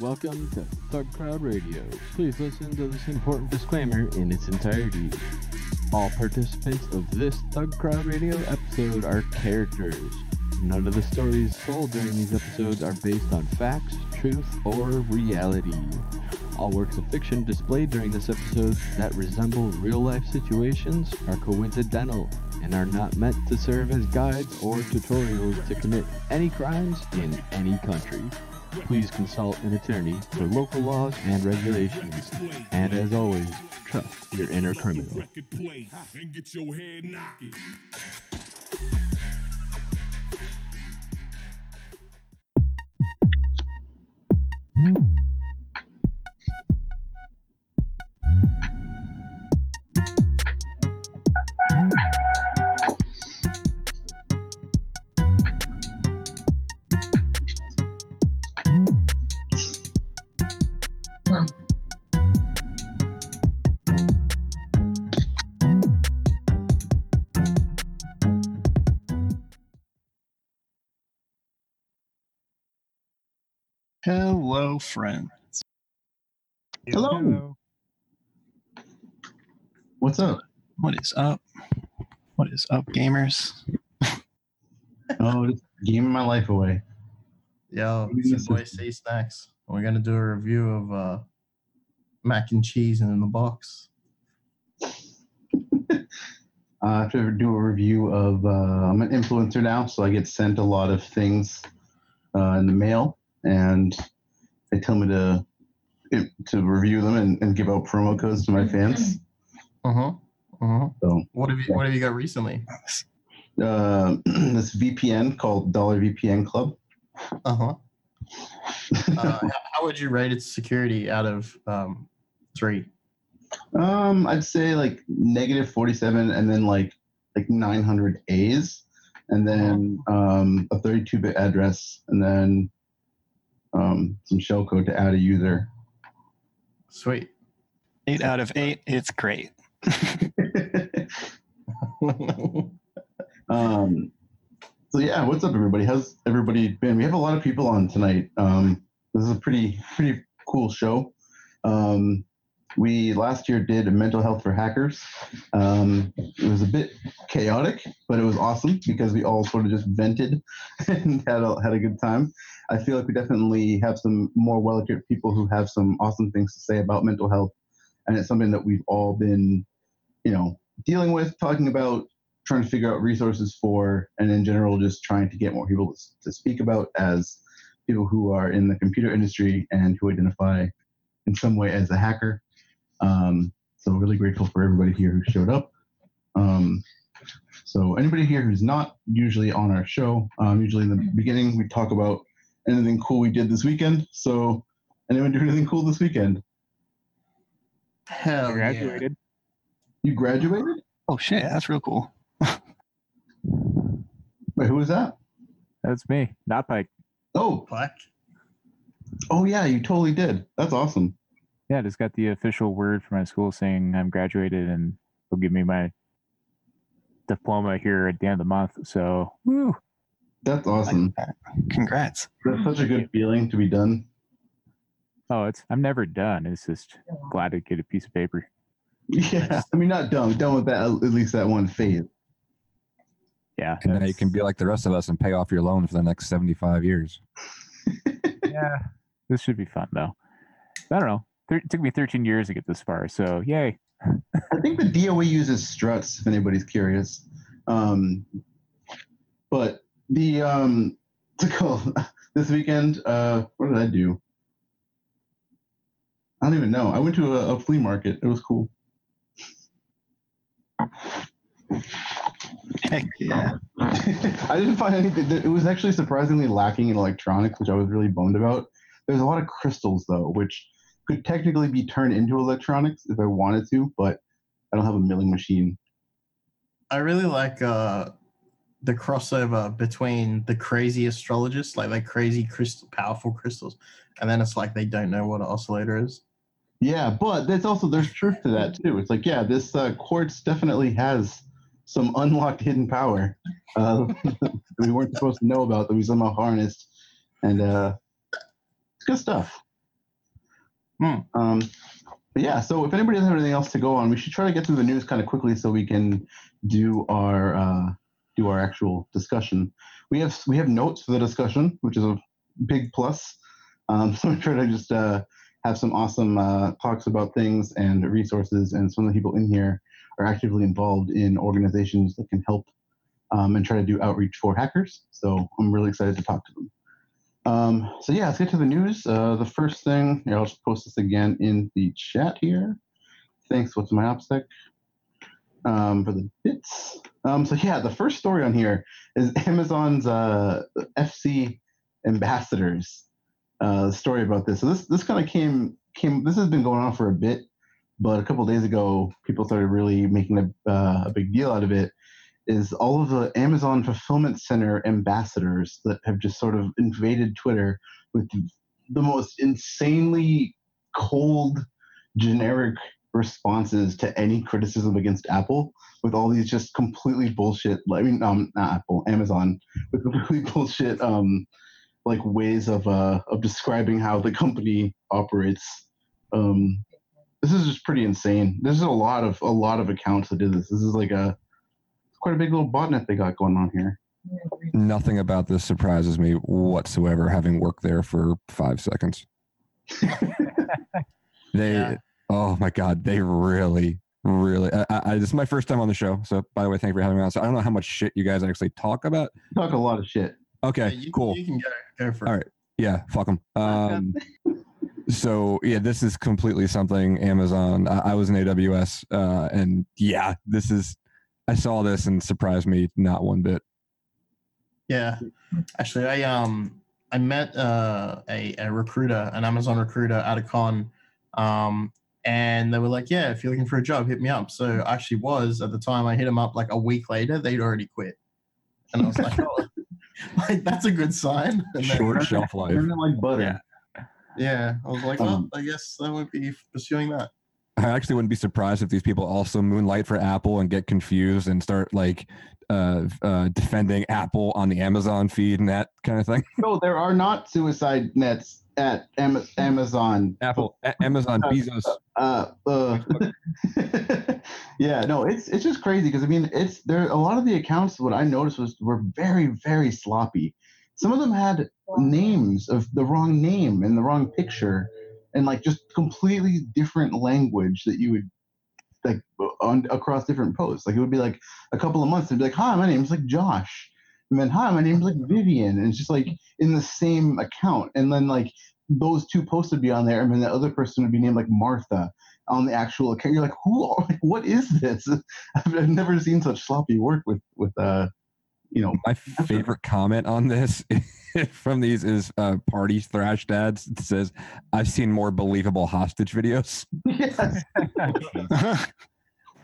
Welcome to Thug Crowd Radio. Please listen to this important disclaimer in its entirety. All participants of this Thug Crowd Radio episode are characters. None of the stories told during these episodes are based on facts, truth, or reality. All works of fiction displayed during this episode that resemble real life situations are coincidental and are not meant to serve as guides or tutorials to commit any crimes in any country. Please consult an attorney for local laws and regulations. And as always, trust your inner criminal. Hmm. Hello, friends. Hello. What's up? What is up? What is up, gamers? Oh, just gaming my life away. Yo, it's your boy some- C Snacks. We're gonna do a review of uh, mac and cheese in the box. I have to do a review of. Uh, I'm an influencer now, so I get sent a lot of things uh, in the mail, and they tell me to to review them and, and give out promo codes to my fans. Uh huh. Uh huh. So What have you What have you got recently? uh, this VPN called Dollar VPN Club. Uh huh. Uh, h- how would you rate its security out of um, three? Um, I'd say like negative 47 and then like like 900 A's and then um, a 32 bit address and then um, some shellcode to add a user. Sweet. Eight out of eight. It's great. um, so yeah, what's up, everybody? How's everybody been? We have a lot of people on tonight. Um, this is a pretty pretty cool show. Um, we last year did a mental health for hackers. Um, it was a bit chaotic, but it was awesome because we all sort of just vented and had a, had a good time. I feel like we definitely have some more well-equipped people who have some awesome things to say about mental health, and it's something that we've all been, you know, dealing with, talking about, trying to figure out resources for, and in general, just trying to get more people to speak about as people who are in the computer industry and who identify in some way as a hacker. Um, so really grateful for everybody here who showed up. Um, so anybody here who's not usually on our show, um, usually in the beginning we talk about anything cool we did this weekend. So anyone do anything cool this weekend? Hell graduated. You graduated? Oh shit, that's real cool. Wait, who was that? That's me, not Pike. Oh, Yeah. Black. oh yeah, you totally did. That's awesome. Yeah, just got the official word from my school saying I'm graduated and they'll give me my diploma here at the end of the month. So, woo. That's awesome. Congrats. That's such a good feeling to be done. Oh, it's I'm never done. It's just glad to get a piece of paper. Yeah, I mean, not done. Done with that. At least that one phase. Yeah. And now you can be like the rest of us and pay off your loan for the next 75 years. yeah. This should be fun though. I don't know. Thir- it took me 13 years to get this far, so yay. I think the DOE uses struts. If anybody's curious, um, but the um, to go this weekend. Uh, what did I do? I don't even know. I went to a, a flea market. It was cool. Heck yeah. I didn't find anything. It was actually surprisingly lacking in electronics, which I was really boned about. There's a lot of crystals though, which could technically be turned into electronics if I wanted to, but I don't have a milling machine. I really like uh, the crossover between the crazy astrologists, like like crazy crystal, powerful crystals, and then it's like they don't know what an oscillator is. Yeah, but there's also there's truth to that too. It's like, yeah, this uh, quartz definitely has some unlocked hidden power uh, that we weren't supposed to know about that we somehow harnessed, and uh, it's good stuff. Hmm. Um, but yeah, so if anybody doesn't have anything else to go on, we should try to get through the news kind of quickly so we can do our uh, do our actual discussion. We have we have notes for the discussion, which is a big plus. Um, so we try to just uh, have some awesome uh, talks about things and resources, and some of the people in here are actively involved in organizations that can help um, and try to do outreach for hackers. So I'm really excited to talk to them. Um, so yeah, let's get to the news. Uh, the first thing, here, I'll just post this again in the chat here. Thanks. What's my OPSEC? Um, for the bits. Um, so yeah, the first story on here is Amazon's uh, FC ambassadors. Uh, story about this. So this this kind of came came. This has been going on for a bit, but a couple days ago, people started really making a, uh, a big deal out of it. Is all of the Amazon fulfillment center ambassadors that have just sort of invaded Twitter with the most insanely cold, generic responses to any criticism against Apple with all these just completely bullshit. I mean, um, not Apple, Amazon with completely bullshit, um, like ways of uh of describing how the company operates. Um, this is just pretty insane. There's a lot of a lot of accounts that did this. This is like a quite a big little botnet they got going on here. Nothing about this surprises me whatsoever, having worked there for five seconds. they, Yeah. oh my God, they really, really. I, I, this is my first time on the show. So, by the way, thank you for having me on. So, I don't know how much shit you guys actually talk about. Talk a lot of shit. Okay, Yeah, you, cool. You can go, go for it. right. Yeah, fuck them. Um, so yeah, this is completely something Amazon. I, I was in AWS, uh, and yeah, this is. I saw this and surprised me not one bit. Yeah, actually, I um I met uh, a a recruiter, an Amazon recruiter at a con, um, and they were like, "Yeah, if you're looking for a job, hit me up." So I actually was at the time. I hit them up like a week later. They'd already quit, and I was like, "Oh, like that's a good sign." And then- Short shelf life. Like butter. yeah, I was like, "Well, Um, I guess I won't be pursuing that." I actually wouldn't be surprised if these people also moonlight for Apple and get confused and start like uh, uh, defending Apple on the Amazon feed and that kind of thing. No, there are not suicide nets at Am- Amazon. Apple, A- Amazon, Bezos. Uh, uh, yeah, no, it's it's just crazy because I mean, it's there. A lot of the accounts, what I noticed was were very very sloppy. Some of them had names of the wrong name and the wrong picture, and like just completely different language that you would like on across different posts. Like it would be like a couple of months, they'd be like, "Hi, my name's like Josh," and then, "Hi, my name's like Vivian," and it's just like in the same account, and then like those two posts would be on there, and then the other person would be named like Martha on the actual account. You're like, who? Are, like, what is this? I've, I've never seen such sloppy work with with uh, you know. My favorite comment on this from these is uh, Party Thrash Dads. It says, I've seen more believable hostage videos. yes.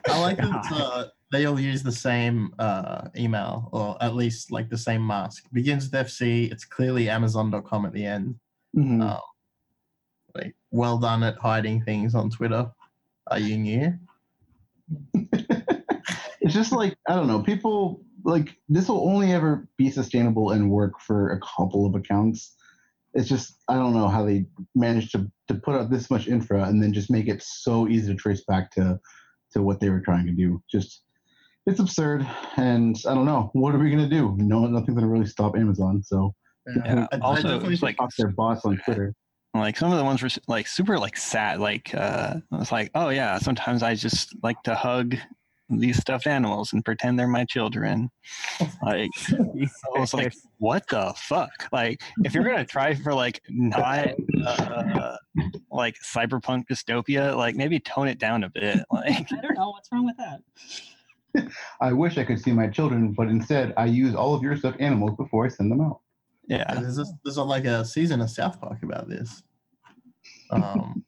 I like that uh, they all use the same uh, email, or at least like the same mask. Begins with FC. It's clearly Amazon.com at the end. Mhm. Um, like, well done at hiding things on Twitter. Are you new? it's just like I don't know. People like this will only ever be sustainable and work for a couple of accounts. It's just I don't know how they managed to to put out this much infra and then just make it so easy to trace back to to what they were trying to do. Just it's absurd, and I don't know what are we gonna do. No, nothing's gonna really stop Amazon. So Yeah. I- I Also, definitely like talk their boss on Twitter. like some of the ones were like super like sad. Like uh, it's like oh yeah, sometimes I just like to hug these stuffed animals and pretend they're my children. Like I was like, what the fuck? Like if you're gonna try for like not uh, like cyberpunk dystopia, like maybe tone it down a bit. Like I don't know what's wrong with that. I wish I could see my children, but instead I use all of your stuffed animals before I send them out. Yeah, yeah, there's, this, there's a, like a season of South Park about this. Um,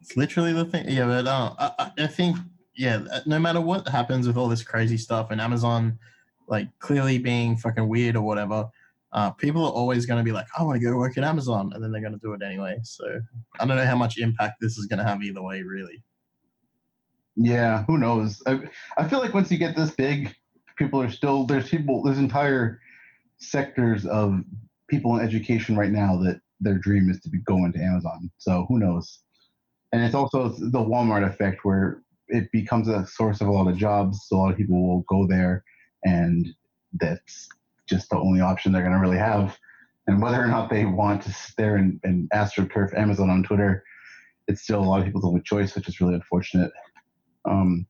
it's literally the thing. Yeah, but uh, I, I- I think yeah, uh, no matter what happens with all this crazy stuff and Amazon, like clearly being fucking weird or whatever, uh, people are always going to be like, I want to go work at Amazon, and then they're going to do it anyway. So I don't know how much impact this is going to have either way, really. Yeah, who knows? I, I feel like once you get this big, people are still there's people there's entire sectors of people in education right now that their dream is to be go into Amazon. So who knows? And it's also the Walmart effect where it becomes a source of a lot of jobs. So a lot of people will go there, and that's just the only option they're going to really have. And whether or not they want to sit there and, and astroturf Amazon on Twitter, it's still a lot of people's only choice, which is really unfortunate. Um,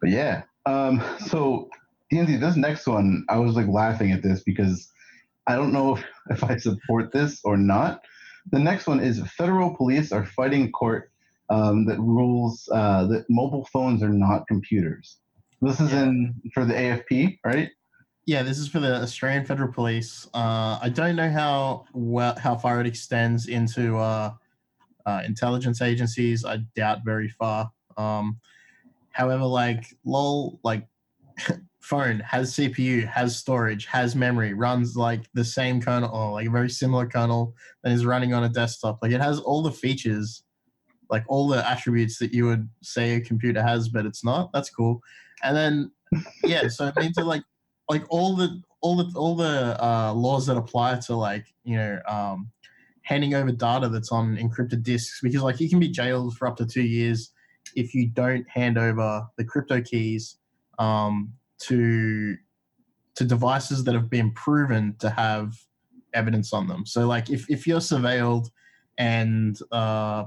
but yeah, um, so DNZ, this next one, I was like laughing at this because I don't know if, if I support this or not. The next one is federal police are fighting court um, that rules uh, that mobile phones are not computers. This is Yeah. in for the AFP, right? Yeah, this is for the Australian Federal Police. Uh, I don't know how well how far it extends into uh, uh, intelligence agencies. I doubt very far. Um, however, like lol, like phone has CPU, has storage, has memory, runs like the same kernel or like a very similar kernel that is running on a desktop. Like it has all the features, like all the attributes that you would say a computer has, but it's not. That's cool. And then yeah, so it means that like like all the all the all the uh, laws that apply to like you know um, handing over data that's on encrypted disks because like you can be jailed for up to two years if you don't hand over the crypto keys um, to to devices that have been proven to have evidence on them. So like if if you're surveilled and uh,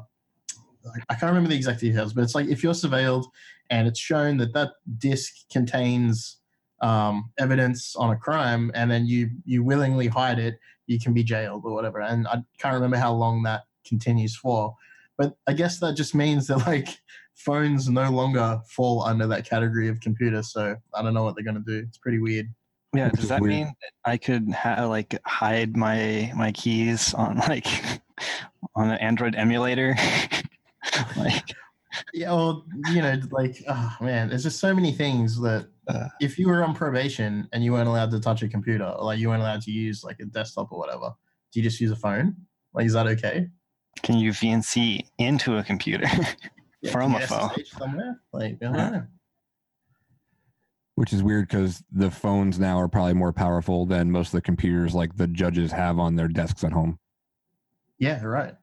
I can't remember the exact details, but it's like if you're surveilled and it's shown that that disk contains um, evidence on a crime, and then you you willingly hide it, you can be jailed or whatever. And I can't remember how long that continues for, but I guess that just means that like phones no longer fall under that category of computer. So I don't know what they're gonna do. It's pretty weird. Yeah, does that weird. mean that I could ha- like hide my my keys on like on an Android emulator? like, Yeah, well, you know, like, oh man, there's just so many things that Uh. if you were on probation and you weren't allowed to touch a computer, or like you weren't allowed to use like a desktop or whatever, do you just use a phone? Like, is that okay? can you VNC into a computer from a phone? SSH somewhere? Like, I don't know. which is weird because the phones now are probably more powerful than most of the computers like the judges have on their desks at home. Yeah, right.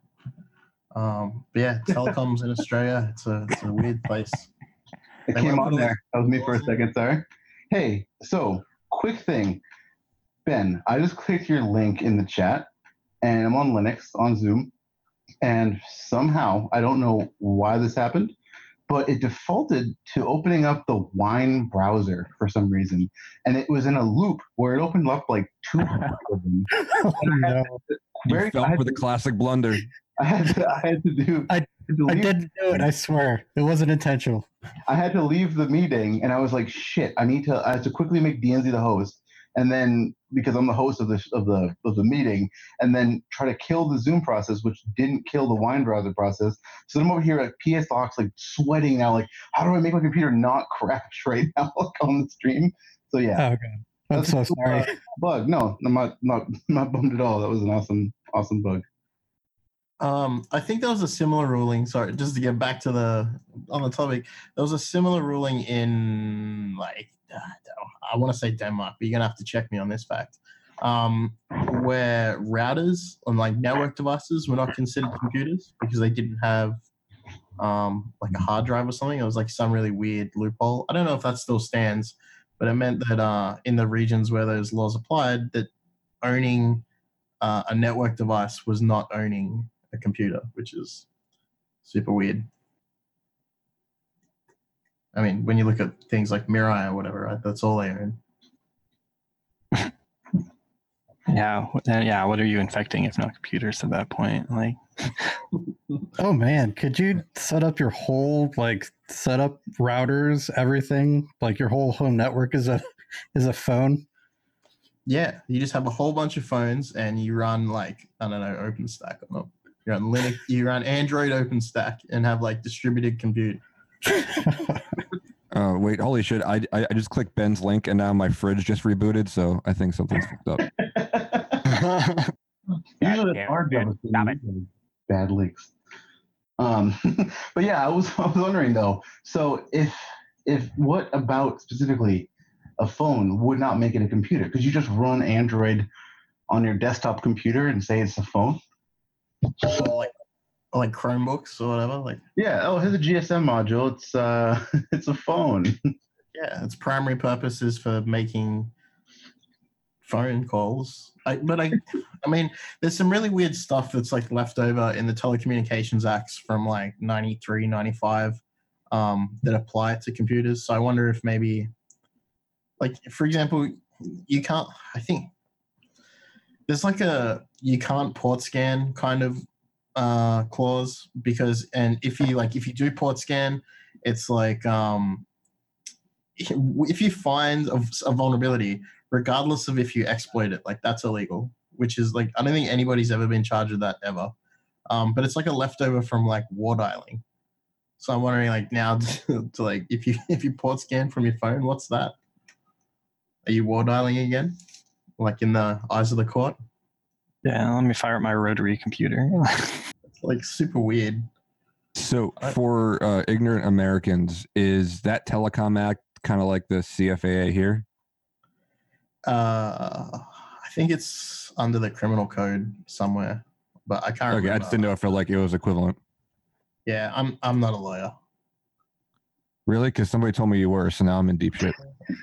Um, but yeah, telecoms in Australia, it's a, it's a weird place. It They came on there. That was me for a second, sorry. Hey, so quick thing. Ben, I just clicked your link in the chat and I'm on Linux on Zoom. And somehow, I don't know why this happened, but it defaulted to opening up the Wine browser for some reason. And it was in a loop where it opened up like two of them. Oh, no. You Very- fell for the to- classic blunder. I had to, I had to do. I- to I didn't do it. I swear. It wasn't intentional. I had to leave the meeting and I was like, shit, I need to I had to quickly make DNZ the host. And then because I'm the host of the of the of the meeting, and then try to kill the Zoom process, which didn't kill the wine browser process. So I'm over here at ps aux, like sweating now, like, how do I make my computer not crash right now like, on the stream? So yeah, Oh, God. I'm That's so sorry. bug. No, I'm not not not bummed at all. That was an awesome awesome bug. Um, I think there was a similar ruling. Sorry, just to get back to the on the topic, there was a similar ruling in like uh, I want to say Denmark, but you're gonna have to check me on this fact. Um, where routers on like network devices were not considered computers because they didn't have um, like a hard drive or something. It was like some really weird loophole. I don't know if that still stands, but it meant that uh, in the regions where those laws applied, that owning uh, a network device was not owning a computer, which is super weird. I mean, when you look at things like Mirai or whatever, right, that's all they own. Yeah, yeah. What are you infecting if not computers at that point? Like, Oh man, could you set up your whole like set up routers, everything, like your whole home network is a is a phone? Yeah, you just have a whole bunch of phones and you run like I don't know OpenStack or not. You run Linux, you run Android OpenStack and have like distributed compute. Uh, wait, holy shit! I, I I just clicked Ben's link and now my fridge just rebooted, so I think something's fucked up. Usually it's hard to have a bad leaks. Um, but yeah, I was I was wondering though. So if if what about specifically a phone would not make it a computer? Because you just run Android on your desktop computer and say it's a phone. Or like or like Chromebooks or whatever. Like Yeah. Oh, here's a GSM module. It's uh, it's a phone. yeah, its primary purpose is for making phone calls. I, but I, I mean, there's some really weird stuff that's like left over in the telecommunications acts from like 93, 95 um, that apply to computers. So I wonder if maybe, like, for example, you can't, I think there's like a, you can't port scan kind of uh, clause because, and if you like, if you do port scan, it's like, um, if you find a, a vulnerability, regardless of if you exploit it, like that's illegal. Which is like I don't think anybody's ever been charged with that ever. Um, but it's like a leftover from like war dialing. So I'm wondering like now to, to like if you if you port scan from your phone, what's that? Are you war dialing again? Like in the eyes of the court? Yeah, let me fire up my rotary computer. It's like super weird. So for uh, ignorant Americans, is that Telecom Act kind of like the CFAA here? Uh, I think it's under the criminal code somewhere, but I can't. Okay, I just didn't know if it like it was equivalent. Yeah, I'm I'm not a lawyer. Really? Because somebody told me you were, so now I'm in deep shit.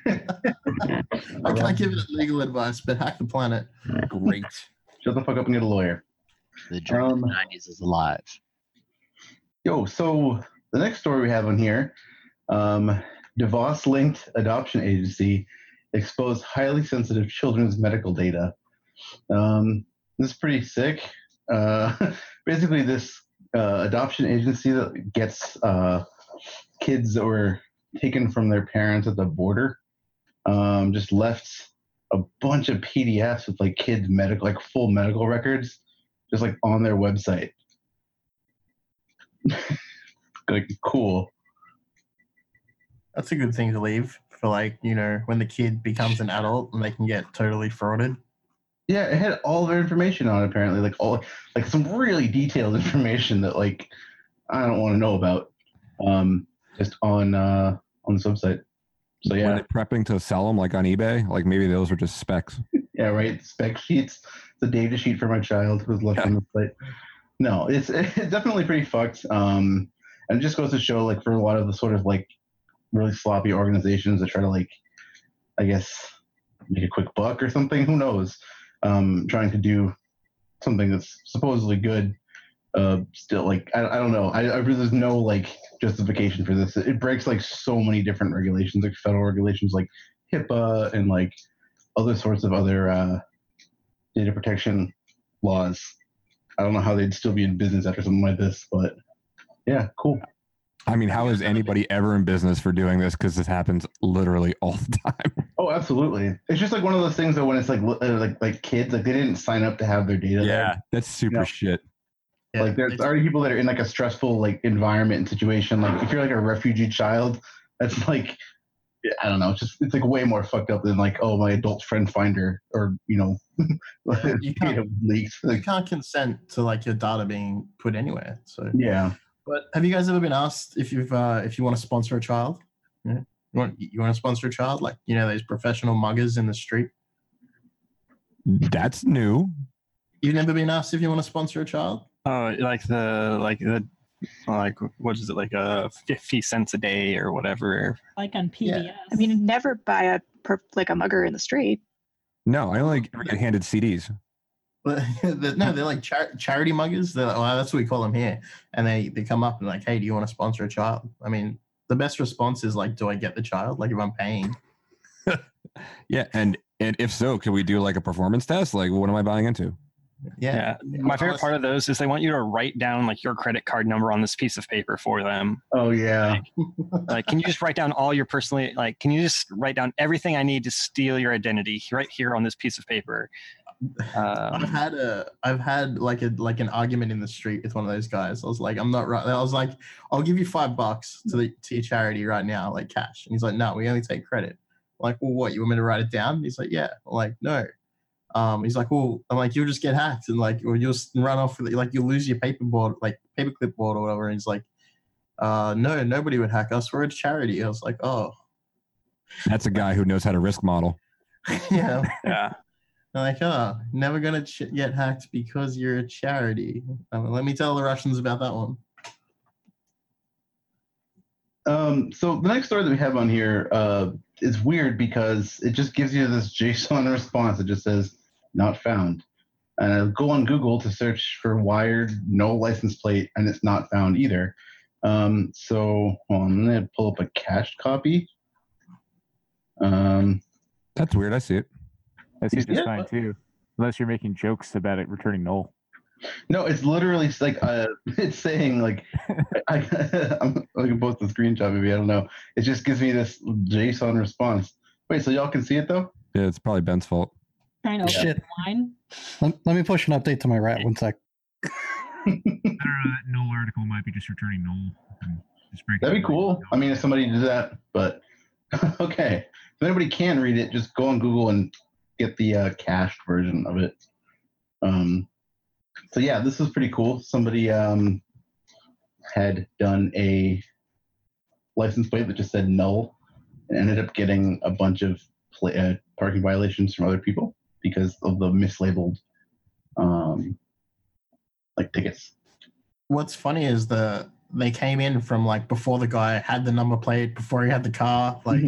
I can't give it legal advice, but hack the planet. Great. Shut the fuck up and get a lawyer. The dream of Um, the 90s is alive. Yo, so the next story we have on here, um, DeVos linked adoption agency exposed highly sensitive children's medical data. Um, this is pretty sick. Uh, basically, this uh, adoption agency that gets uh, kids that were taken from their parents at the border um, just left a bunch of PDFs with like kids' medical, like full medical records, just like on their website. like cool. That's a good thing to leave for like, you know, when the kid becomes an adult and they can get totally frauded. Yeah, it had all their information on it, apparently, like all like some really detailed information that like I don't want to know about. Um, just on uh on this website. So Were yeah, they prepping to sell them like on eBay? Like maybe those were just specs. yeah, right. Spec sheets, the data sheet for my child who's was left on the site. No, it's it's definitely pretty fucked. Um, and it just goes to show, like, for a lot of the sort of like really sloppy organizations that try to like, I guess, make a quick buck or something. Who knows? Um, trying to do something that's supposedly good. Uh, still, like, I, I don't know. I, I there's no like justification for this. It, breaks like so many different regulations, like federal regulations, like HIPAA and like other sorts of other uh, data protection laws. I don't know how they'd still be in business after something like this, but yeah, cool. I mean, how is anybody ever in business for doing this? Because this happens literally all the time. Oh, absolutely. It's just like one of those things that when it's like uh, like like kids, like they didn't sign up to have their data. there. that's super Yeah. shit. Yeah, like there's already people that are in like a stressful like environment and situation. Like if you're like a refugee child, that's like I don't know. It's just it's like way more fucked up than like oh my adult friend finder or you know you can't- leaked. you Like, can't consent to like your data being put anywhere. So yeah. But have you guys ever been asked if you've uh, if you want to sponsor a child? Yeah. You want you want to sponsor a child? Like you know those professional muggers in the street. That's new. You've never been asked if you want to sponsor a child? Oh, like the like the like what is it like a 50 cents a day or whatever like on Yeah. PBS. I mean, never buy a per, like a mugger in the street. No, I only ever get handed CDs. But the- no, they're like char- charity muggers. They're like, well, that's what we call them here. And they they come up and like, hey, do you want to sponsor a child? I mean, the best response is like, do I get the child? Like if I'm paying. Yeah, and and if so, can we do like a performance test? Like, what am I buying into? Yeah. yeah my favorite part of those is they want you to write down like your credit card number on this piece of paper for them Oh yeah. like can you just write down all your personally like can you just write down everything i need to steal your identity right here on this piece of paper I've um, had a I've had like a like an argument in the street with one of those guys. I was like, I'm not right. I was like, I'll give you five bucks to the to your charity right now, like cash. And he's like, No, we only take credit. I'm like, well, what? You want me to write it down? He's like, Yeah. I'm like, no. Um, he's like, well, I'm like, you'll just get hacked and like, or you'll just run off with it. Like, you'll lose your paperboard, like paper clipboard or whatever. And he's like, uh, no, nobody would hack us. We're a charity. I was like, oh, That's a guy who knows how to risk model. yeah. yeah They're like, oh, never gonna ch- get hacked because you're a charity. Um, let me tell the Russians about that one. Um, so the next story that we have on here uh, is weird because it just gives you this JSON response. It just says not found. And I go on Google to search for wired no license plate, and it's not found either. Um, so on, I'm gonna pull up a cached copy. Um, That's weird. I see it. I see it just fine too. Unless you're making jokes about it returning null. no, it's literally like uh, it's saying like I, I'm I can post the screenshot maybe I don't know. It just gives me this JSON response. Wait, so y'all can see it though? Yeah, it's probably Ben's fault. Trying to open Shit. the line. Let, let me push an update to my rat one sec. I don't know. That null article might be just returning null. and just break That'd it be cool. I mean, if somebody did that, but okay. If anybody can read it, just go on Google and get the uh, cached version of it. Um, so yeah, this is pretty cool. Somebody um, had done a license plate that just said null, and ended up getting a bunch of pla uh, parking violations from other people because of the mislabeled um, like tickets. What's funny is the they came in from like before the guy had the number plate, before he had the car. Like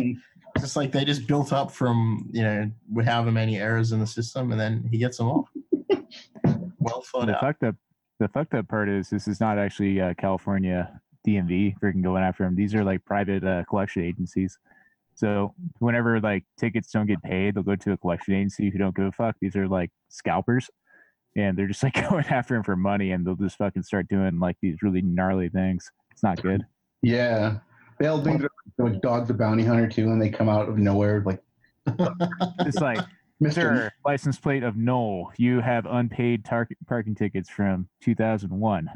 just like they just built up from you know with however many errors in the system, and then he gets them off. well thought the out. fucked up the fucked up part is this is not actually uh, California DMV freaking going after them. These are like private uh, collection agencies. So whenever like tickets don't get paid, they'll go to a collection agency who don't give a fuck. These are like scalpers, and they're just like going after him for money, and they'll just fucking start doing like these really gnarly things. It's not good. Yeah. they'll think they're like Dog the Bounty Hunter too, and they come out of nowhere like It's like Mr. License plate of Null. You have unpaid tar- parking tickets from 2001.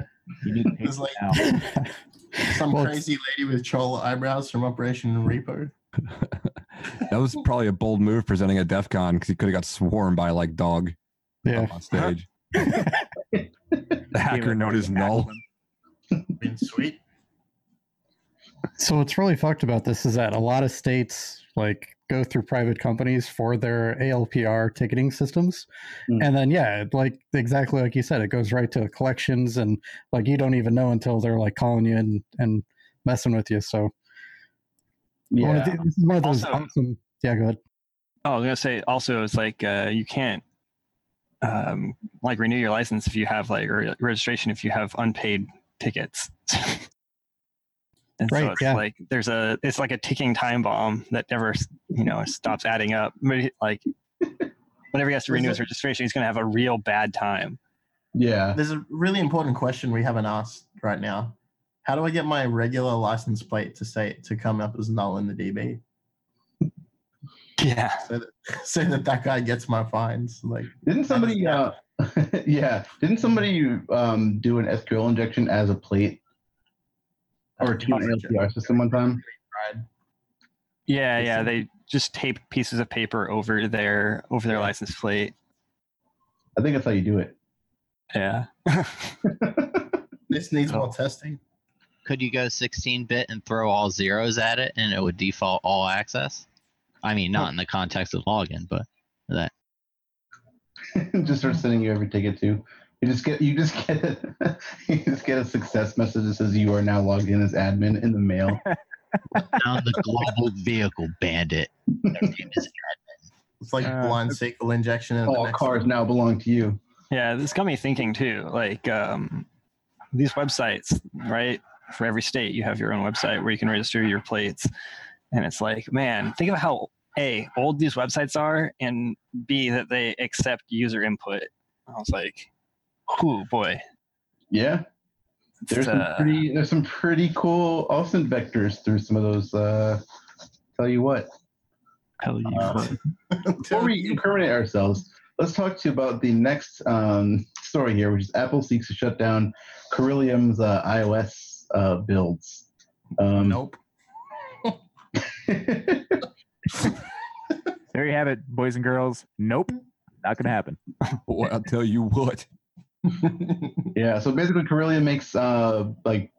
You need to pay It's like now. some Well, crazy lady with troll eyebrows from Operation Repo. That was probably a bold move presenting at DEF CON because he could have got swarmed by like dog Yeah. on stage. the hacker known as Null. Been sweet. So what's really fucked about this is that a lot of states like go through private companies for their ALPR ticketing systems. Mm. And then yeah, like exactly like you said, it goes right to collections and like you don't even know until they're like calling you and, and messing with you. So one of Yeah. the- this is one of those Also- awesome yeah, go ahead. Oh, I was gonna say also it's like uh, you can't um, like renew your license if you have like or registration if you have unpaid tickets. and so Right, it's yeah. like there's a it's like a ticking time bomb that never you know stops adding up. But like whenever he has to renew his registration, he's gonna have a real bad time. Yeah. There's a really important question we haven't asked right now. How do I get my regular license plate to say to come up as null in the DB Yeah. so that, so that that guy gets my fines? Like, Didn't somebody uh yeah, didn't somebody um do an SQL injection as a plate or to an LPR system one time? Yeah, yeah. They just tape pieces of paper over their over their license plate. I think that's how you do it. Yeah. This needs more testing. Could you go 16 bit and throw all zeros at it and it would default all access? I mean, not in the context of login, but that. just start sending you every ticket too. You just get you just get a, you just get a success message that says you are now logged in as admin in the mail. Found the global vehicle bandit. Their name is It's like Uh, blind SQL injection. in All next cars one. now belong to you. Yeah, this got me thinking too. Like um, these websites, right? For every state, you have your own website where you can register your plates, and it's like, man, think of how a old these websites are, and b that they accept user input. I was like, oh boy, Yeah. There's It's, some uh, pretty there's some pretty cool Austin vectors through some of those uh tell you what. tell you Uh, Before we incriminate ourselves, let's talk to you about the next um, story here, which is Apple seeks to shut down Corellium's uh, iOS uh, builds. Um, Nope. There you have it, boys and girls. Nope, not gonna happen. Boy, I'll tell you what. Yeah, so basically, Corellium makes uh, like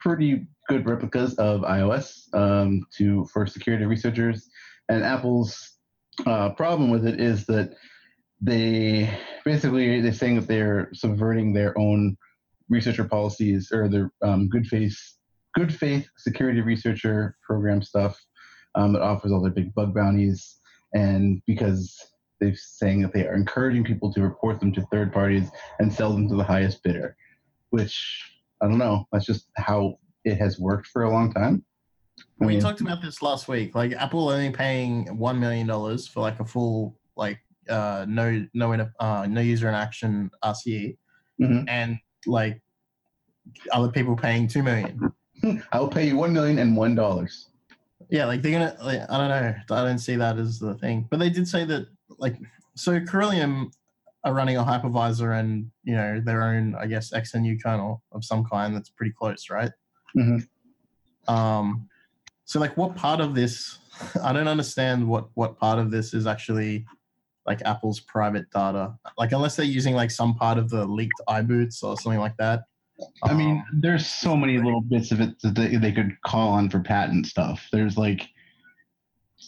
pretty good replicas of iOS um, to for security researchers, and Apple's uh, problem with it is that they basically they're saying that they're subverting their own researcher policies or the um, good faith good faith security researcher program stuff um, that offers all their big bug bounties, and because they're saying that they are encouraging people to report them to third parties and sell them to the highest bidder, which I don't know. That's just how it has worked for a long time. I We mean, talked about this last week. Like Apple only paying one million dollars for like a full like uh no no in uh no user interaction RCE, Mhm. and like other people paying two million. I'll pay you one million and one dollars. Yeah, like they're gonna. Like, I don't know. I don't see that as the thing. But they did say that like so Corellium are running a hypervisor and you know their own I guess XNU kernel of some kind that's pretty close, right? Mm-hmm. Um, so like what part of this? I don't understand what what part of this is actually like Apple's private data. Like unless they're using like some part of the leaked iBoots or something like that. I mean, Um, there's so many little bits of it that they, they could call on for patent stuff. There's like,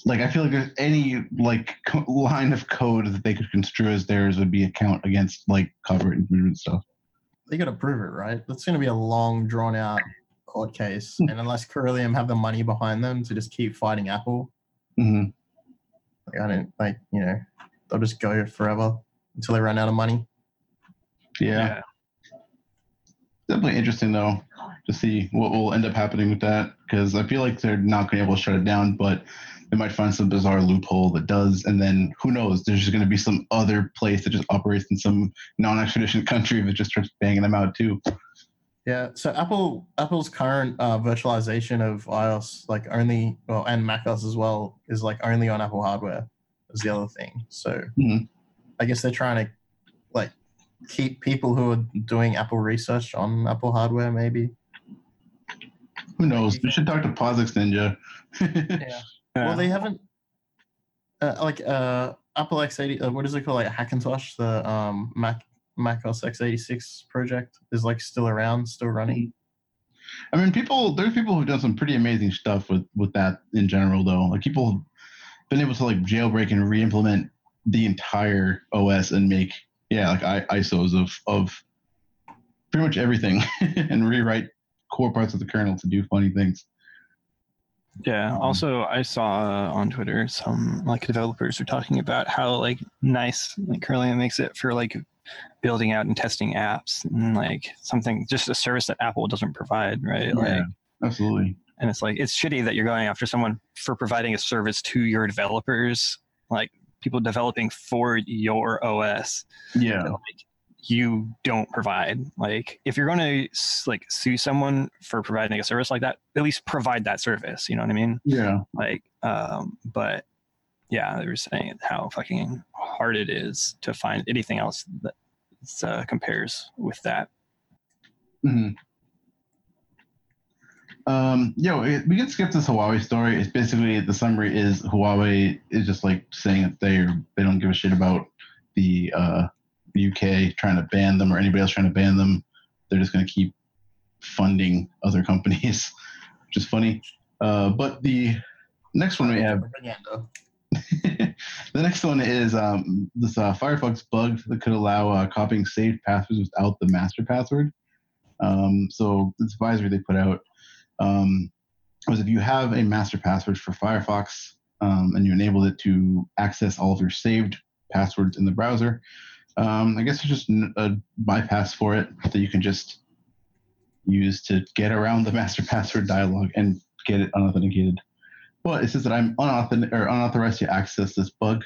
like I feel like there's any like co- line of code that they could construe as theirs would be a count against like copyright infringement stuff. they got to prove it, right? That's going to be a long, drawn out court case. and unless Corellium have the money behind them to just keep fighting Apple, hmm like, I don't like, you know, they'll just go forever until they run out of money. Yeah. Definitely interesting though to see what will end up happening with that because I feel like they're not going to be able to shut it down, but they might find some bizarre loophole that does, and then who knows? There's just going to be some other place that just operates in some non-extradition country that just starts banging them out too. Yeah. So Apple, Apple's current uh, virtualization of iOS, like only, well, and macOS as well, is like only on Apple hardware. Is the other thing. So Mhm. I guess they're trying to like keep people who are doing Apple research on Apple hardware, maybe. Who knows? We should talk to POSIX Ninja. Yeah. Well, they haven't. Uh, like uh, Apple X80, uh, what is it called? Like Hackintosh, the um, Mac Mac OS X86 project is like still around, still running. I mean, people. There's people who've done some pretty amazing stuff with with that in general, though. Like people have been able to like jailbreak and re-implement the entire OS and make yeah, like I, ISOs of of pretty much everything and rewrite core parts of the kernel to do funny things. Yeah. Um, also, I saw uh, on Twitter some like developers are talking about how like nice like Corellium makes it for like building out and testing apps and like something just a service that Apple doesn't provide, right? Like, absolutely. And it's like it's shitty that you're going after someone for providing a service to your developers, like people developing for your OS. Yeah. that, like you don't provide like if you're going to like sue someone for providing a service like that at least provide that service you know what i mean Yeah. like um but yeah they were saying how fucking hard it is to find anything else that uh, compares with that hmm Um, yeah, we can skip this Huawei story. It's basically the summary is Huawei is just like saying that they they don't give a shit about the uh, UK trying to ban them or anybody else trying to ban them. They're just going to keep funding other companies, which is funny. Uh, but the next one we have the next one is um, this uh, Firefox bug that could allow uh, copying saved passwords without the master password. Um, so this advisory they put out um, was if you have a master password for Firefox um, and you enable it to access all of your saved passwords in the browser, um, I guess there's just a bypass for it that you can just use to get around the master password dialog and get it unauthenticated. But it says that I'm unauthor- or unauthorized to access this bug.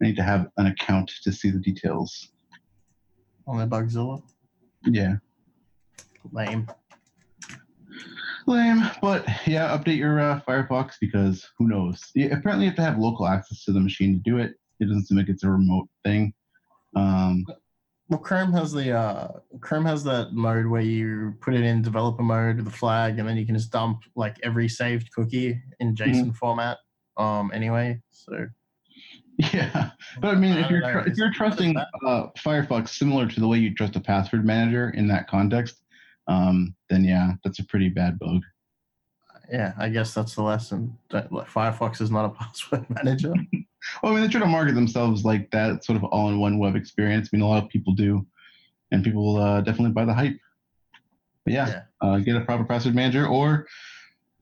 I need to have an account to see the details. on their Bugzilla. Yeah. Lame. Lame, but yeah, update your uh, Firefox because who knows? Yeah, apparently, you have to have local access to the machine to do it. It doesn't seem like it's a remote thing. Um, Well, Chrome has the uh, Chrome has that mode where you put it in developer mode with the flag, and then you can just dump like every saved cookie in JSON format. Um, anyway, so yeah, but I mean, I if you're tr- if you're trusting uh, Firefox similar to the way you trust a password manager in that context, um, then yeah, that's a pretty bad bug. yeah, I guess that's the lesson. That like, Firefox is not a password manager. Well, I mean, they try to market themselves like that sort of all-in-one web experience. I mean, a lot of people do, and people uh, definitely buy the hype. But yeah, Yeah. Uh, get a proper password manager or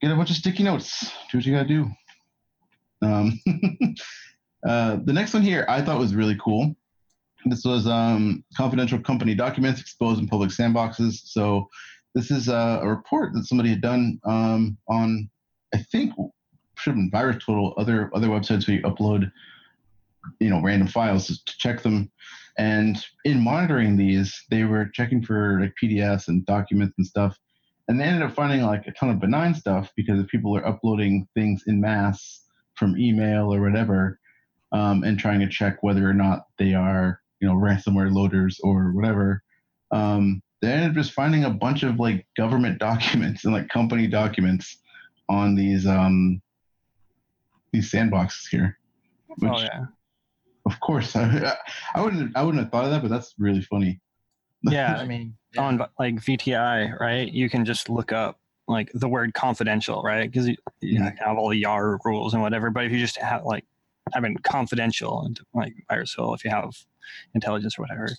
get a bunch of sticky notes. Do what you gotta do. Um, uh, the next one here I thought was really cool. This was um, confidential company documents exposed in public sandboxes. So this is uh, a report that somebody had done um, on, I think, should have been VirusTotal, other other websites where you upload, you know, random files to check them. And in monitoring these, they were checking for like PDFs and documents and stuff. And they ended up finding like a ton of benign stuff because if people are uploading things in mass from email or whatever, um, and trying to check whether or not they are, you know, ransomware loaders or whatever, um, they ended up just finding a bunch of like government documents and like company documents on these um, these sandboxes here. Which, oh yeah. of course, I, I wouldn't I wouldn't have thought of that, but that's really funny. Yeah. I mean, on like VTI, right? You can just look up like the word confidential, right? Because you, you have all the YARA rules and whatever. But if you just have like having confidential and like VirusTotal, if you have intelligence or whatever,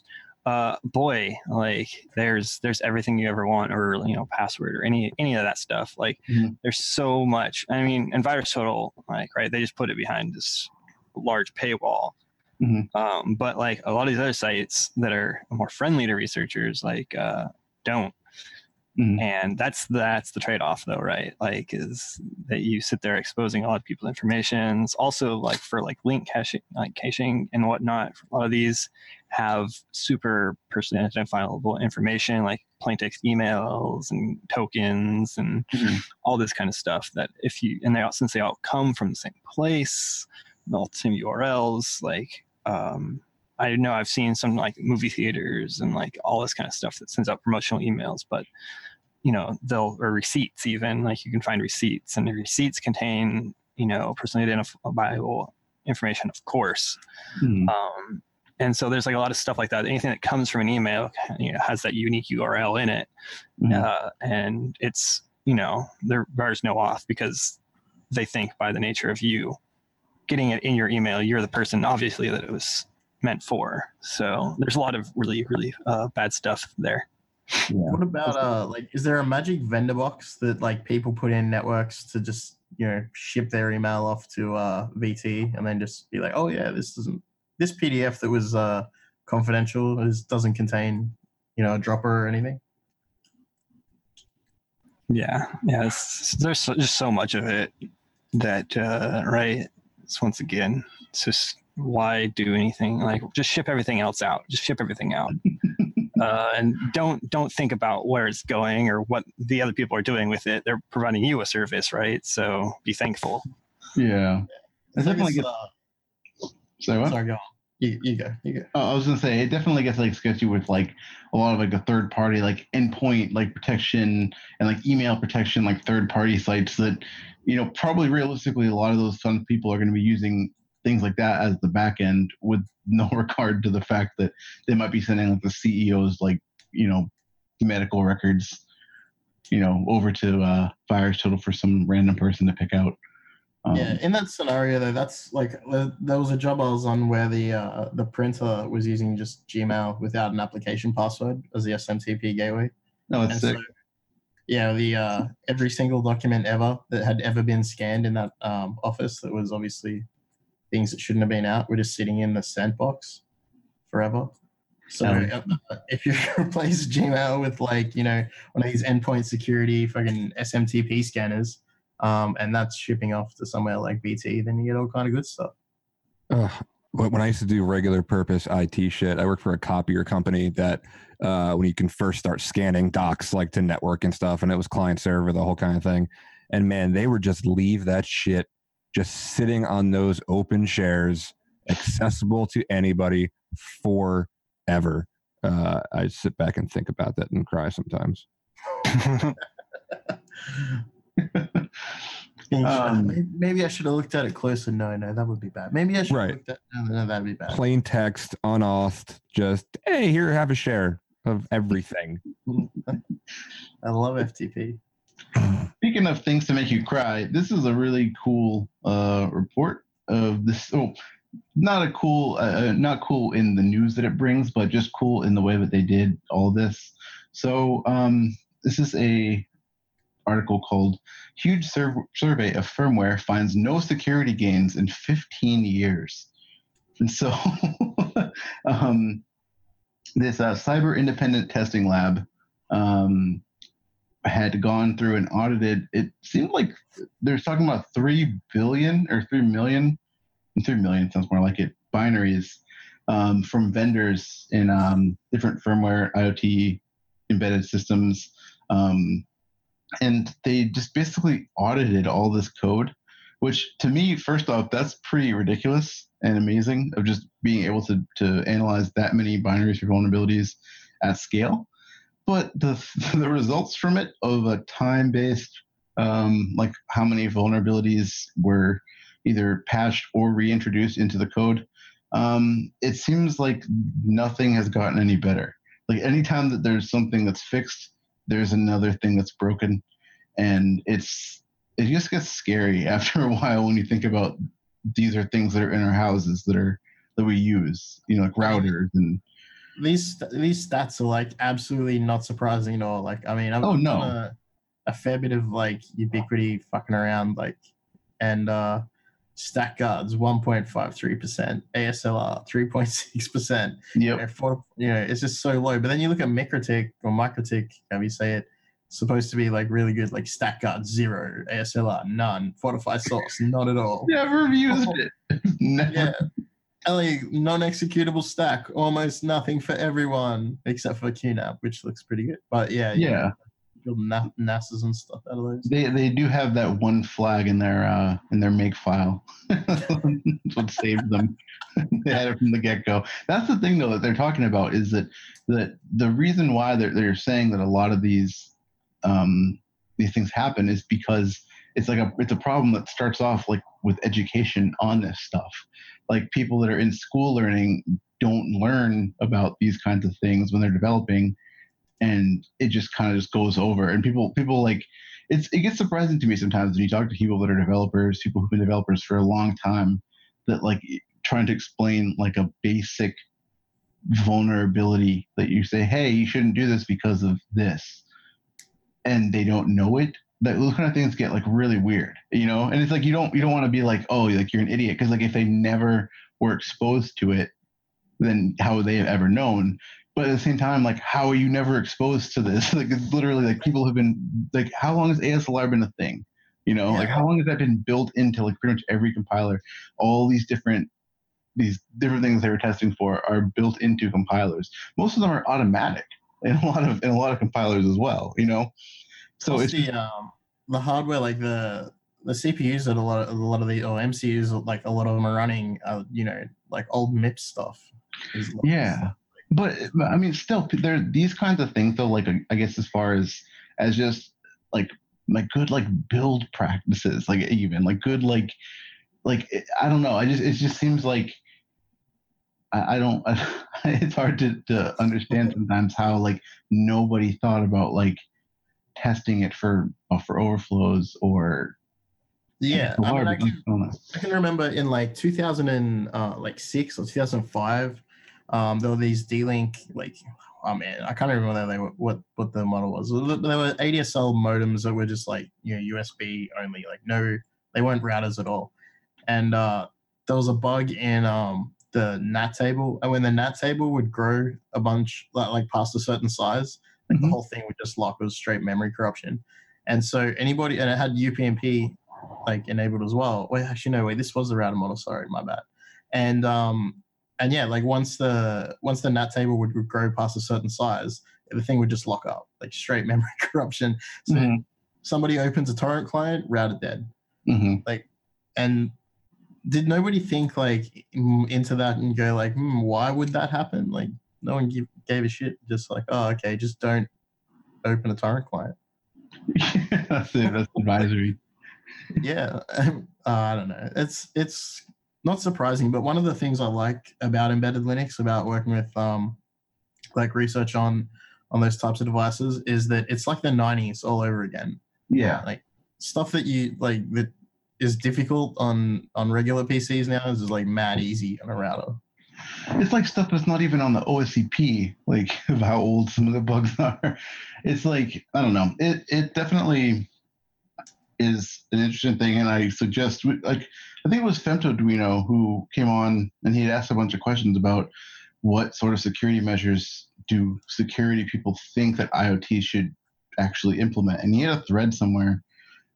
uh, boy, like there's there's everything you ever want, or you know, password or any any of that stuff. Like Mhm. there's so much. I mean, and VirusTotal, like right, they just put it behind this large paywall. Mhm. Um, but like a lot of these other sites that are more friendly to researchers, like uh, don't. Mhm. And that's that's the trade-off, though, right? Like, is that you sit there exposing a lot of people's information. It's also like for like link caching, like caching and whatnot. A lot of these have super personally identifiable information, like plaintext emails and tokens and Mhm. all this kind of stuff. That if you and they all since they all come from the same place, all the same URLs, like um, I know I've seen some like movie theaters and like all this kind of stuff that sends out promotional emails, but you know they'll or receipts even like you can find receipts and the receipts contain you know personally identifiable information of course Mhm. um, and so there's like a lot of stuff like that anything that comes from an email you know has that unique url in it Mhm. uh, and it's you know there there's no off because they think by the nature of you getting it in your email you're the person obviously that it was meant for so there's a lot of really really uh, bad stuff there What about uh like is there a magic vendor box that like people put in networks to just you know ship their email off to uh VT and then just be like, oh yeah, this doesn't this PDF that was uh confidential is doesn't contain you know a dropper or anything. Yeah, yeah. It's, there's so, just so much of it that, uh, right? It's once again, it's just why do anything like just ship everything else out? Just ship everything out, uh, and don't don't think about where it's going or what the other people are doing with it. They're providing you a service, right? So be thankful. Yeah. It definitely gets. uh, Sorry, what? sorry, go on. You, you go. You go. Oh, I was gonna say it definitely gets like sketchy with like a lot of like the third party like endpoint like protection and like email protection like third party sites that you know probably realistically a lot of those fun people are going to be using things like that as the back end with no regard to the fact that they might be sending like the CEO's like you know medical records you know over to uh VirusTotal for some random person to pick out. Um, yeah, in that scenario though, that's like uh, there was a job I was on where the uh, the printer was using just Gmail without an application password as the SMTP gateway. No, it's sick. so, yeah, the uh, every single document ever that had ever been scanned in that um, office that was obviously things that shouldn't have been out were just sitting in the sandbox forever. So uh, if you replace Gmail with like you know one of these endpoint security fucking SMTP scanners, um, and that's shipping off to somewhere like VT, then you get all kind of good stuff. When I used to do regular purpose IT shit, I worked for a copier company that uh, when you can first start scanning docs like to network and stuff, and it was client server, the whole kind of thing. And man, they would just leave that shit just sitting on those open shares, accessible to anybody forever. Uh, I sit back and think about that and cry sometimes. Um, Maybe- Maybe I should have looked at it closer. No, no, that would be bad. Maybe I should Right. have looked at. No, no, that'd be bad. Plain text, unauthed, just hey, here, have a share of everything. I love FTP. Speaking of things to make you cry, this is a really cool uh, report of this. Oh, not a cool, uh, not cool in the news that it brings, but just cool in the way that they did all this. So um, this is a article called "Huge Sur- Survey of Firmware Finds No Security Gains in 15 Years," and so um, this uh, cyber independent testing lab um, had gone through and audited. It seemed like they're talking about three billion or three million. Three million sounds more like it. Binaries um, from vendors in um, different firmware, IoT, embedded systems, um, and they just basically audited all this code. Which to me, first off, that's pretty ridiculous and amazing of just being able to to analyze that many binaries for vulnerabilities at scale but the the results from it of a time based um, like how many vulnerabilities were either patched or reintroduced into the code. Um, it seems like nothing has gotten any better. Like anytime that there's something that's fixed there's another thing that's broken. And it's it just gets scary after a while when you think about these are things that are in our houses that are that we use you know like routers and these these stats are like absolutely not surprising at all. Like, I mean, I've Oh, no. done a, a fair bit of like Ubiquiti fucking around, like, and uh, stack guards 1.53%, ASLR 3.6%. Yeah, And for, you know, it's just so low. But then you look at MikroTik or MicroTik, how you say it, supposed to be like really good, like stack guard zero, ASLR none, fortify source not at all. never used it never Yeah. LA non-executable stack, almost nothing for everyone except for QNAP, which looks pretty good. But yeah, Yeah. build Na- NASA's and stuff out of those. They they do have that one flag in their uh in their make file. That's what saved them. they had it from the get go. That's the thing though that they're talking about is that that the reason why they're they're saying that a lot of these um these things happen is because it's like a it's a problem that starts off like with education on this stuff. Like people that are in school learning don't learn about these kinds of things when they're developing and it just kind of just goes over. And people people like it's it gets surprising to me sometimes when you talk to people that are developers people who've been developers for a long time that like trying to explain like a basic vulnerability that you say hey you shouldn't do this because of this and they don't know it that those kind of things get like really weird you know? And it's like you don't you don't want to be like oh like you're an idiot because like if they never were exposed to it then how would they have ever known? But at the same time like how are you never exposed to this? Like it's literally like people have been like how long has aslr been a thing? You know like how long has that been built into like pretty much every compiler? All these different these different things they were testing for are built into compilers. Most of them are automatic in a lot of in a lot of compilers as well you know so Plus it's the um the hardware, like the the CPUs that a lot of a lot of the or MCUs, like a lot of them are running, uh, you know, like old MIPS stuff. Is Yeah, but but, I mean, still, there these kinds of things though. Like, I guess as far as as just like like good like build practices, like even like good like like I don't know. I just it just seems like I, I don't. it's hard to to understand sometimes how like nobody thought about like testing it for for overflows or Yeah, I mean, I can. I can remember in like 2000 and uh, like six or 2005, um, there were these D-Link like, oh man, I can't remember they were, what what the model was. There were ADSL modems that were just like you know USB only, like no, they weren't routers at all. And uh, there was a bug in um, the NAT table, and when the NAT table would grow a bunch like, like past a certain size, like the whole thing would just lock. It was straight memory corruption. And so anybody, and it had UPnP like enabled as well. Wait, actually, no, wait, this was the router model. Sorry, my bad. And um, and yeah, like once the once the NAT table would grow past a certain size, the thing would just lock up, like straight memory corruption. So Mhm. somebody opens a torrent client, router dead. hmm Like, and did nobody think like into that and go like, hmm, why would that happen? Like, no one give, gave a shit. Just like, oh, okay, just don't open a torrent client. that's it. That's advisory. yeah uh, i don't know it's it's not surprising but one of the things i like about embedded linux about working with um like research on on those types of devices is that it's like the 90s all over again Yeah. like stuff that you like that is difficult on on regular PCs now is like mad easy on a router. It's like stuff that's not even on the OSCP, like of how old some of the bugs are. It's like I don't know. It it definitely is an interesting thing, and I suggest like I think it was Femtoduino who came on and he had asked a bunch of questions about what sort of security measures do security people think that IoT should actually implement, and he had a thread somewhere.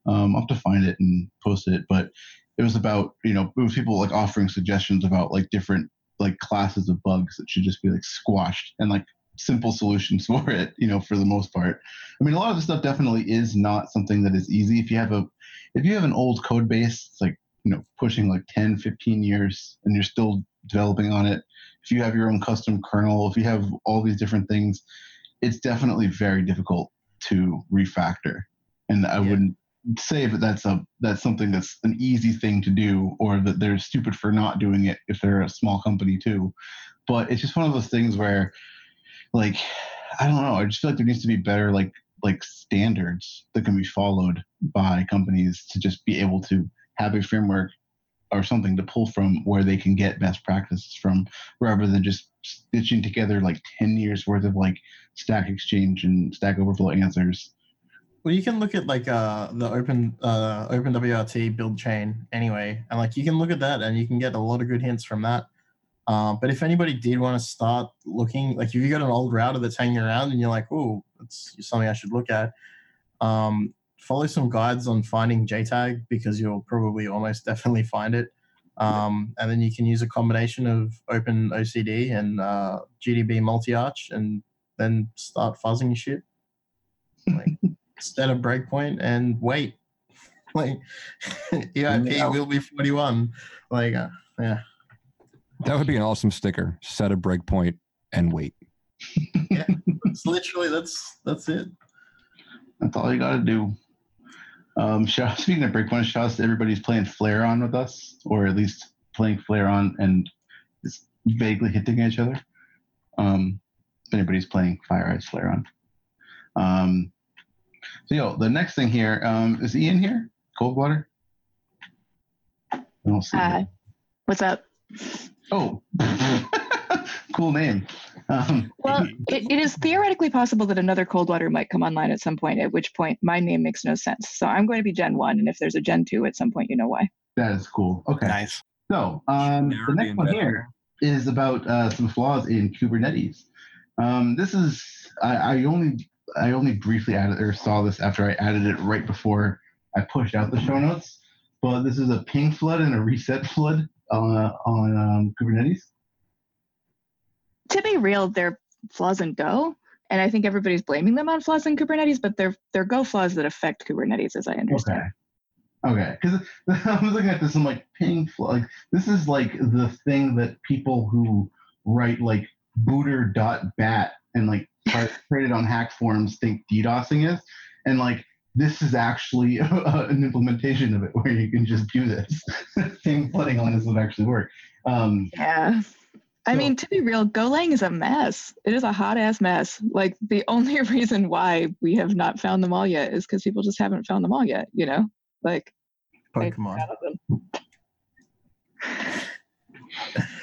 Um, I'll have to find it and post it, but it was about you know it was people like offering suggestions about like different like classes of bugs that should just be like squashed and like simple solutions for it you know for the most part. I mean a lot of the stuff definitely is not something that is easy. If you have a if you have an old code base it's like you know pushing like 10 15 years and you're still developing on it if you have your own custom kernel if you have all these different things it's definitely very difficult to refactor. And i Yeah. wouldn't say that that's a that's something that's an easy thing to do or that they're stupid for not doing it if they're a small company too. But it's just one of those things where like i don't know i just feel like there needs to be better like like standards that can be followed by companies to just be able to have a framework or something to pull from where they can get best practices from rather than just stitching together like 10 years worth of like stack exchange and stack overflow answers Well, you can look at like uh, the open uh, OpenWRT build chain anyway, and like you can look at that and you can get a lot of good hints from that. Um, but if anybody did want to start looking, like if you got an old router that's hanging around and you're like, oh, that's something I should look at, um, follow some guides on finding JTAG because you'll probably almost definitely find it. Um, and then you can use a combination of OpenOCD and uh, GDB multi-arch and then start fuzzing shit. Like, set a breakpoint and wait. Like EIP will be 41. Like uh, yeah. That would be an awesome sticker. Set a breakpoint and wait. Yeah, it's literally that's that's it. That's all you got to do. Um, shout, speaking of breakpoint, shouts to everybody's playing Flare-On with us, or at least playing Flare-On and just vaguely hitting each other. Um, if anybody's playing Fire Eyes Flare-On. Um, so, yo, the next thing here um, is Ian here? Coldwater? I don't see Uh, what's up? Oh, cool name. Um, Well, it, it is theoretically possible that another Coldwater might come online at some point, at which point my name makes no sense. So I'm going to be Gen 1, and if there's a Gen 2 at some point, you know why. that is cool. Okay. Nice. So um, the next one bed. here is about uh, some flaws in Kubernetes. Um, this is I, I only I only briefly added or saw this after I added it right before I pushed out the show notes. But this is a ping flood and a reset flood uh, on um, Kubernetes. To be real, they're flaws in Go, and I think everybody's blaming them on flaws in Kubernetes, but they're they're Go flaws that affect Kubernetes, as I understand. Okay. Okay. Because I was looking at this, I'm like, ping flood. Like, this is like the thing that people who write like booter.bat and like try to create it on hack forums think DDoSing is. And like, this is actually an implementation of it where you can just do this. ping flooding on this would actually work. Um, Yeah. I So- mean, to be real, Golang is a mess. It is a hot ass mess. Like the only reason why we have not found them all yet is because people just haven't found them all yet. You know, like I- Pokemon. out of them.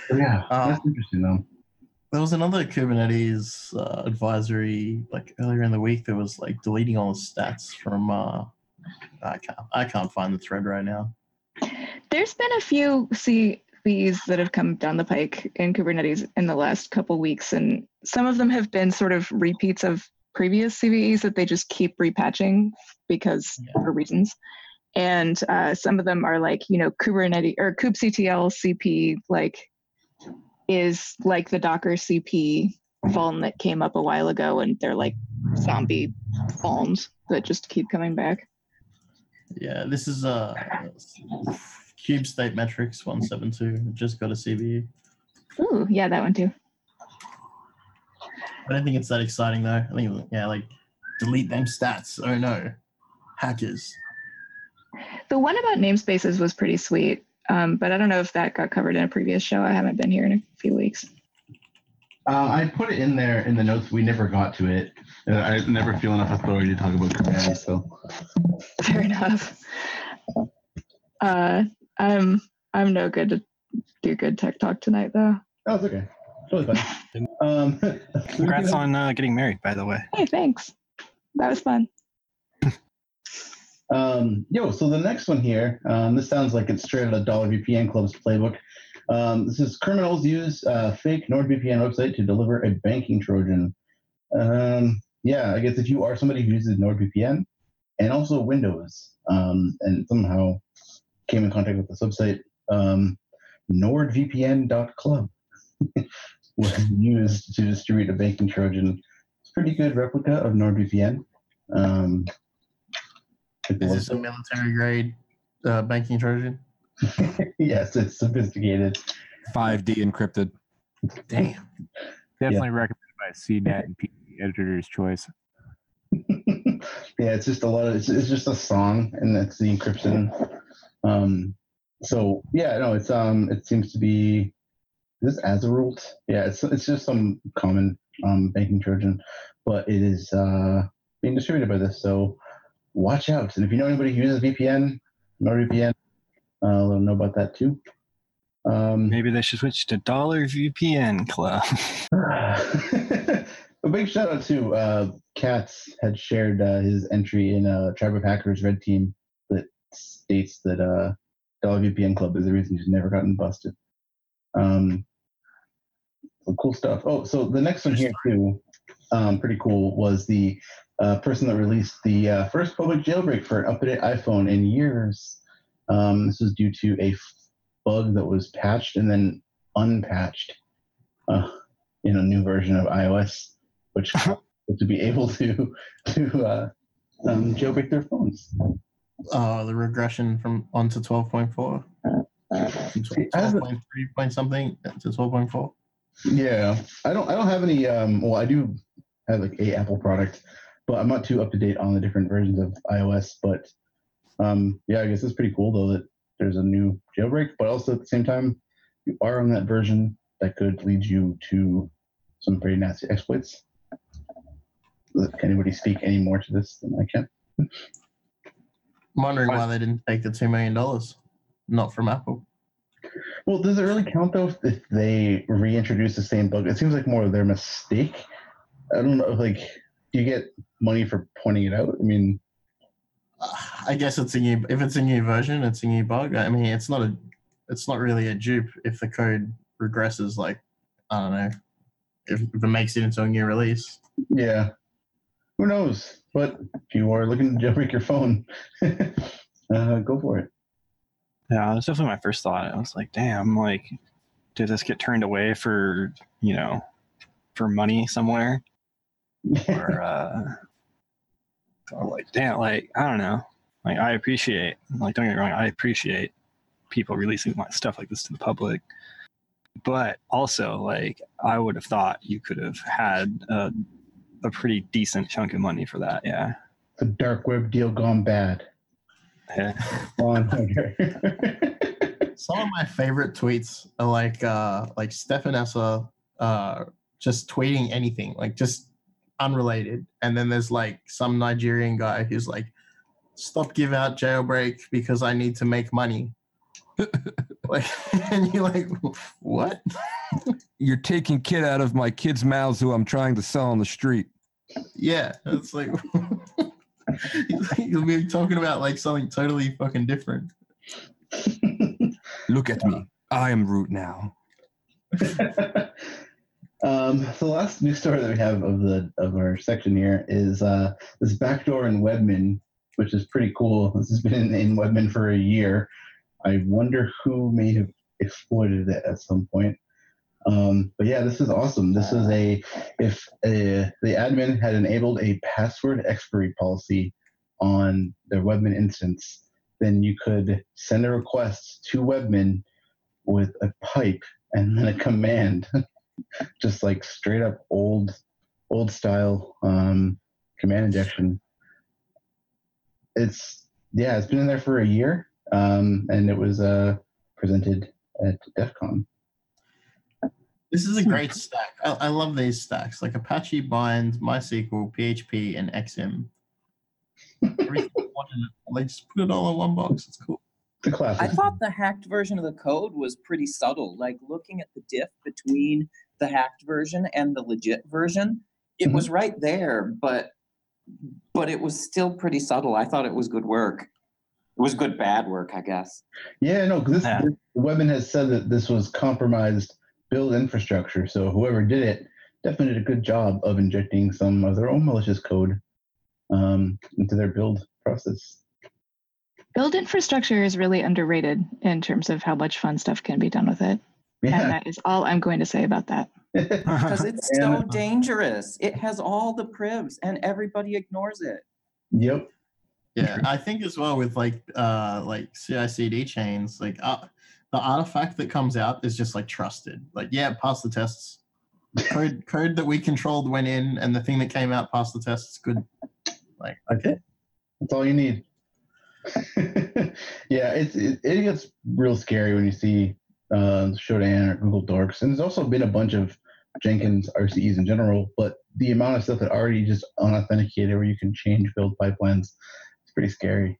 so yeah, Um, that's interesting though. There was another Kubernetes uh, advisory like earlier in the week that was like deleting all the stats from uh I can't I can't find the thread right now. There's been a few CVEs that have come down the pike in Kubernetes in the last couple weeks, and some of them have been sort of repeats of previous CVEs that they just keep repatching because Yeah. for reasons. And uh, some of them are like, you know, Kubernetes or kubectl CP, like, is like the Docker CP vuln that came up a while ago, and they're like zombie vulns that just keep coming back. Yeah, this is uh kube-state-metrics 172. Just got a CVE. Ooh, yeah, that one too. I don't think it's that exciting though. I think yeah, like delete them stats. Oh no. Hackers. The one about namespaces was pretty sweet, um, but I don't know if that got covered in a previous show. I haven't been here in a few weeks. Uh, I put it in there in the notes. We never got to it. Uh, I never feel enough authority to talk about Kubernetes. So Fair enough. Uh, I'm I'm no good to do good tech talk tonight though. Oh, it's okay. Totally fine. Um, Congrats on uh, getting married, by the way. Hey, thanks. That was fun. Um, yo, so the next one here, um, this sounds like it's straight out of Dollar VPN Club's playbook. Um, this is criminals use uh, fake NordVPN website to deliver a banking Trojan. Um, yeah, I guess if you are somebody who uses NordVPN and also Windows, um, and somehow came in contact with the website, um, NordVPN.club was used to distribute a banking Trojan. It's a pretty good replica of NordVPN. Um, Is this a military grade uh, banking Trojan? yes, it's sophisticated. 5D encrypted. Damn. Definitely recommended by CNET and P editor's choice. yeah, it's just a lot of it's, it's just a song, and that's the encryption. Um, so yeah, no, it's um, it seems to be is this Azorult. Yeah, it's it's just some common um banking Trojan, but it is uh being distributed by this. So watch out. And if you know anybody who uses VPN, NordVPN, uh, let them know about that too. Um, Maybe they should switch to Dollar VPN Club. a big shout out to uh, Katz had shared uh, his entry in uh, Tribe of Hackers Red Team that states that uh, Dollar VPN Club is the reason he's never gotten busted. Um, cool stuff. Oh, so the next one here too, um, pretty cool, was the uh, person that released the uh, first public jailbreak for an updated iPhone in years. Um, this is due to a f- bug that was patched and then unpatched uh, in a new version of iOS, which to be able to to uh, um, jailbreak their phones. Uh, the regression from onto 12.4. From as a- 12.3 point something to 12.4. Yeah, I don't. I don't have any. Um, well, I do have like a Apple product, but I'm not too up to date on the different versions of iOS. But um, yeah, I guess it's pretty cool though that there's a new jailbreak. But also at the same time, you are on that version that could lead you to some pretty nasty exploits. Can anybody speak any more to this than I can? I'm wondering why they didn't take the $2 million, not from Apple. Well, does it really count though if they reintroduce the same bug? It seems like more of their mistake. I don't know. Like, do you get money for pointing it out? I mean, I guess it's a new. If it's a new version, it's a new bug. I mean, it's not a. It's not really a dupe if the code regresses. Like, I don't know, if, if it makes it into a new release. yeah. Who knows? But if you are looking to jailbreak your phone, uh, go for it. Yeah, that's definitely my first thought. I was like, damn, like, did this get turned away for, you know, for money somewhere? or, uh, or like, damn, like, I don't know. Like, I appreciate, like, don't get me wrong, I appreciate people releasing my stuff like this to the public. But also, like, I would have thought you could have had a, a pretty decent chunk of money for that. Yeah. A dark web deal gone bad. Yeah. On Hunter. Some of my favorite tweets are like uh like Stefan Esser uh just tweeting anything, like just unrelated. And then there's like some Nigerian guy who's like, stop give out jailbreak because I need to make money. like and you're like, what? You're taking kid out of my kids' mouths who I'm trying to sell on the street. Yeah. It's like you'll be talking about like something totally fucking different. Look at me. I am root now. Um, so the last news story that we have of the of our section here is uh, this backdoor in Webmin, which is pretty cool. This has been in, in Webmin for a year. I wonder who may have exploited it at some point. Um, but yeah, this is awesome. This is a if a, the admin had enabled a password expiry policy on their Webmin instance, then you could send a request to Webmin with a pipe and then a command, just like straight up old old style um, command injection. It's yeah, it's been in there for a year, um, and it was uh, presented at DEF CON. This is a great stack. I, I love these stacks, like Apache Bind, MySQL, PHP, and XM. Everything in it. They just put it all in one box. It's cool. The classic. I thought the hacked version of the code was pretty subtle. Like looking at the diff between the hacked version and the legit version, it Mhm. was right there, but but it was still pretty subtle. I thought it was good work. It was good bad work, I guess. Yeah, no, because this, Yeah. this Webmin has said that this was compromised build infrastructure. So whoever did it definitely did a good job of injecting some of their own malicious code um, into their build process. Build infrastructure is really underrated in terms of how much fun stuff can be done with it. And Yeah. that is all I'm going to say about that. Because it's so And- dangerous. It has all the privs and everybody ignores it. Yep. Yeah, I think as well with like uh like CI/CD chains, like uh, the artifact that comes out is just like trusted. Like, yeah, pass the tests. Code code that we controlled went in, and the thing that came out passed the tests. Good. Like, Okay. That's all you need. yeah, it's it, it gets real scary when you see uh, Shodan or Google Dorks, and there's also been a bunch of Jenkins RCEs in general. But the amount of stuff that already just unauthenticated, where you can change build pipelines, it's pretty scary.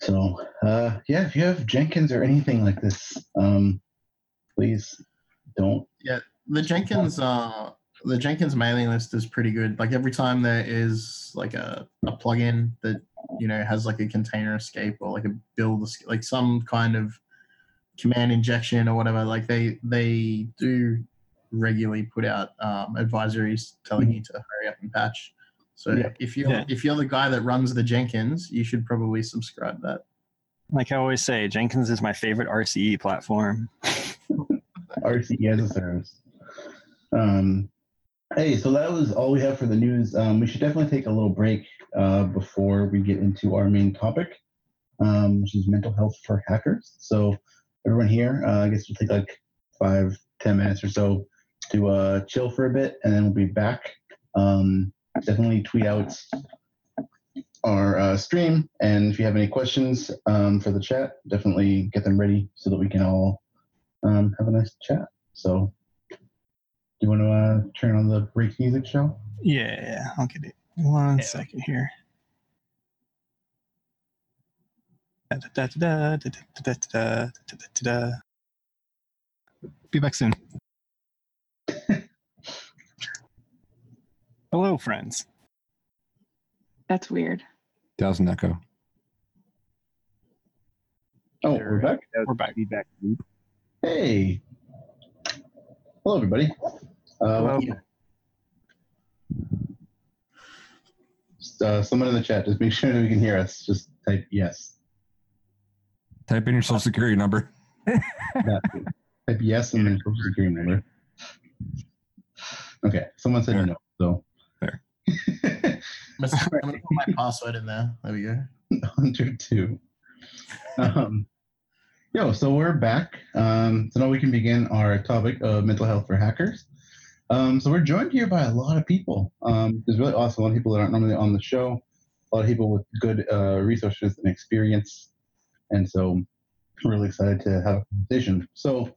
So uh, yeah, if you have Jenkins or anything like this, um, please don't. yeah, the Jenkins uh the Jenkins mailing list is pretty good. Like every time there is like a, a plugin that you know has like a container escape or like a build es- like some kind of command injection or whatever, like they they do regularly put out um, advisories telling you to hurry up and patch. So Yeah. if you're Yeah. if you're the guy that runs the Jenkins, you should probably subscribe to that. Like I always say, Jenkins is my favorite RCE platform. RCE as a service. Um, hey, so that was all we have for the news. Um, we should definitely take a little break uh, before we get into our main topic, um, which is mental health for hackers. So, everyone here, uh, I guess we'll take like five, ten minutes or so to uh, chill for a bit, and then we'll be back. Um, definitely tweet out our uh, stream, and if you have any questions um, for the chat, definitely get them ready so that we can all um, have a nice chat. So, do you want to uh, turn on the break music show? Yeah, I'll get it. One yeah. second here. Be back soon. Hello, friends. That's weird. Doesn't an echo. Oh, we're back. We're back. Be back. Hey, hello, everybody. Uh, Hello. uh, someone in the chat, just make sure that we can hear us. Just type yes. Type in your social security number. That- type yes and then social security number. Okay, someone said no, so. Fair. I'm gonna put my password in there. There we go. 102. Um, yo, so we're back. Um, so now we can begin our topic of mental health for hackers. Um, so we're joined here by a lot of people. Um, there's really awesome. A lot of people that aren't normally on the show. A lot of people with good uh, resources and experience. And so we're really excited to have a conversation. So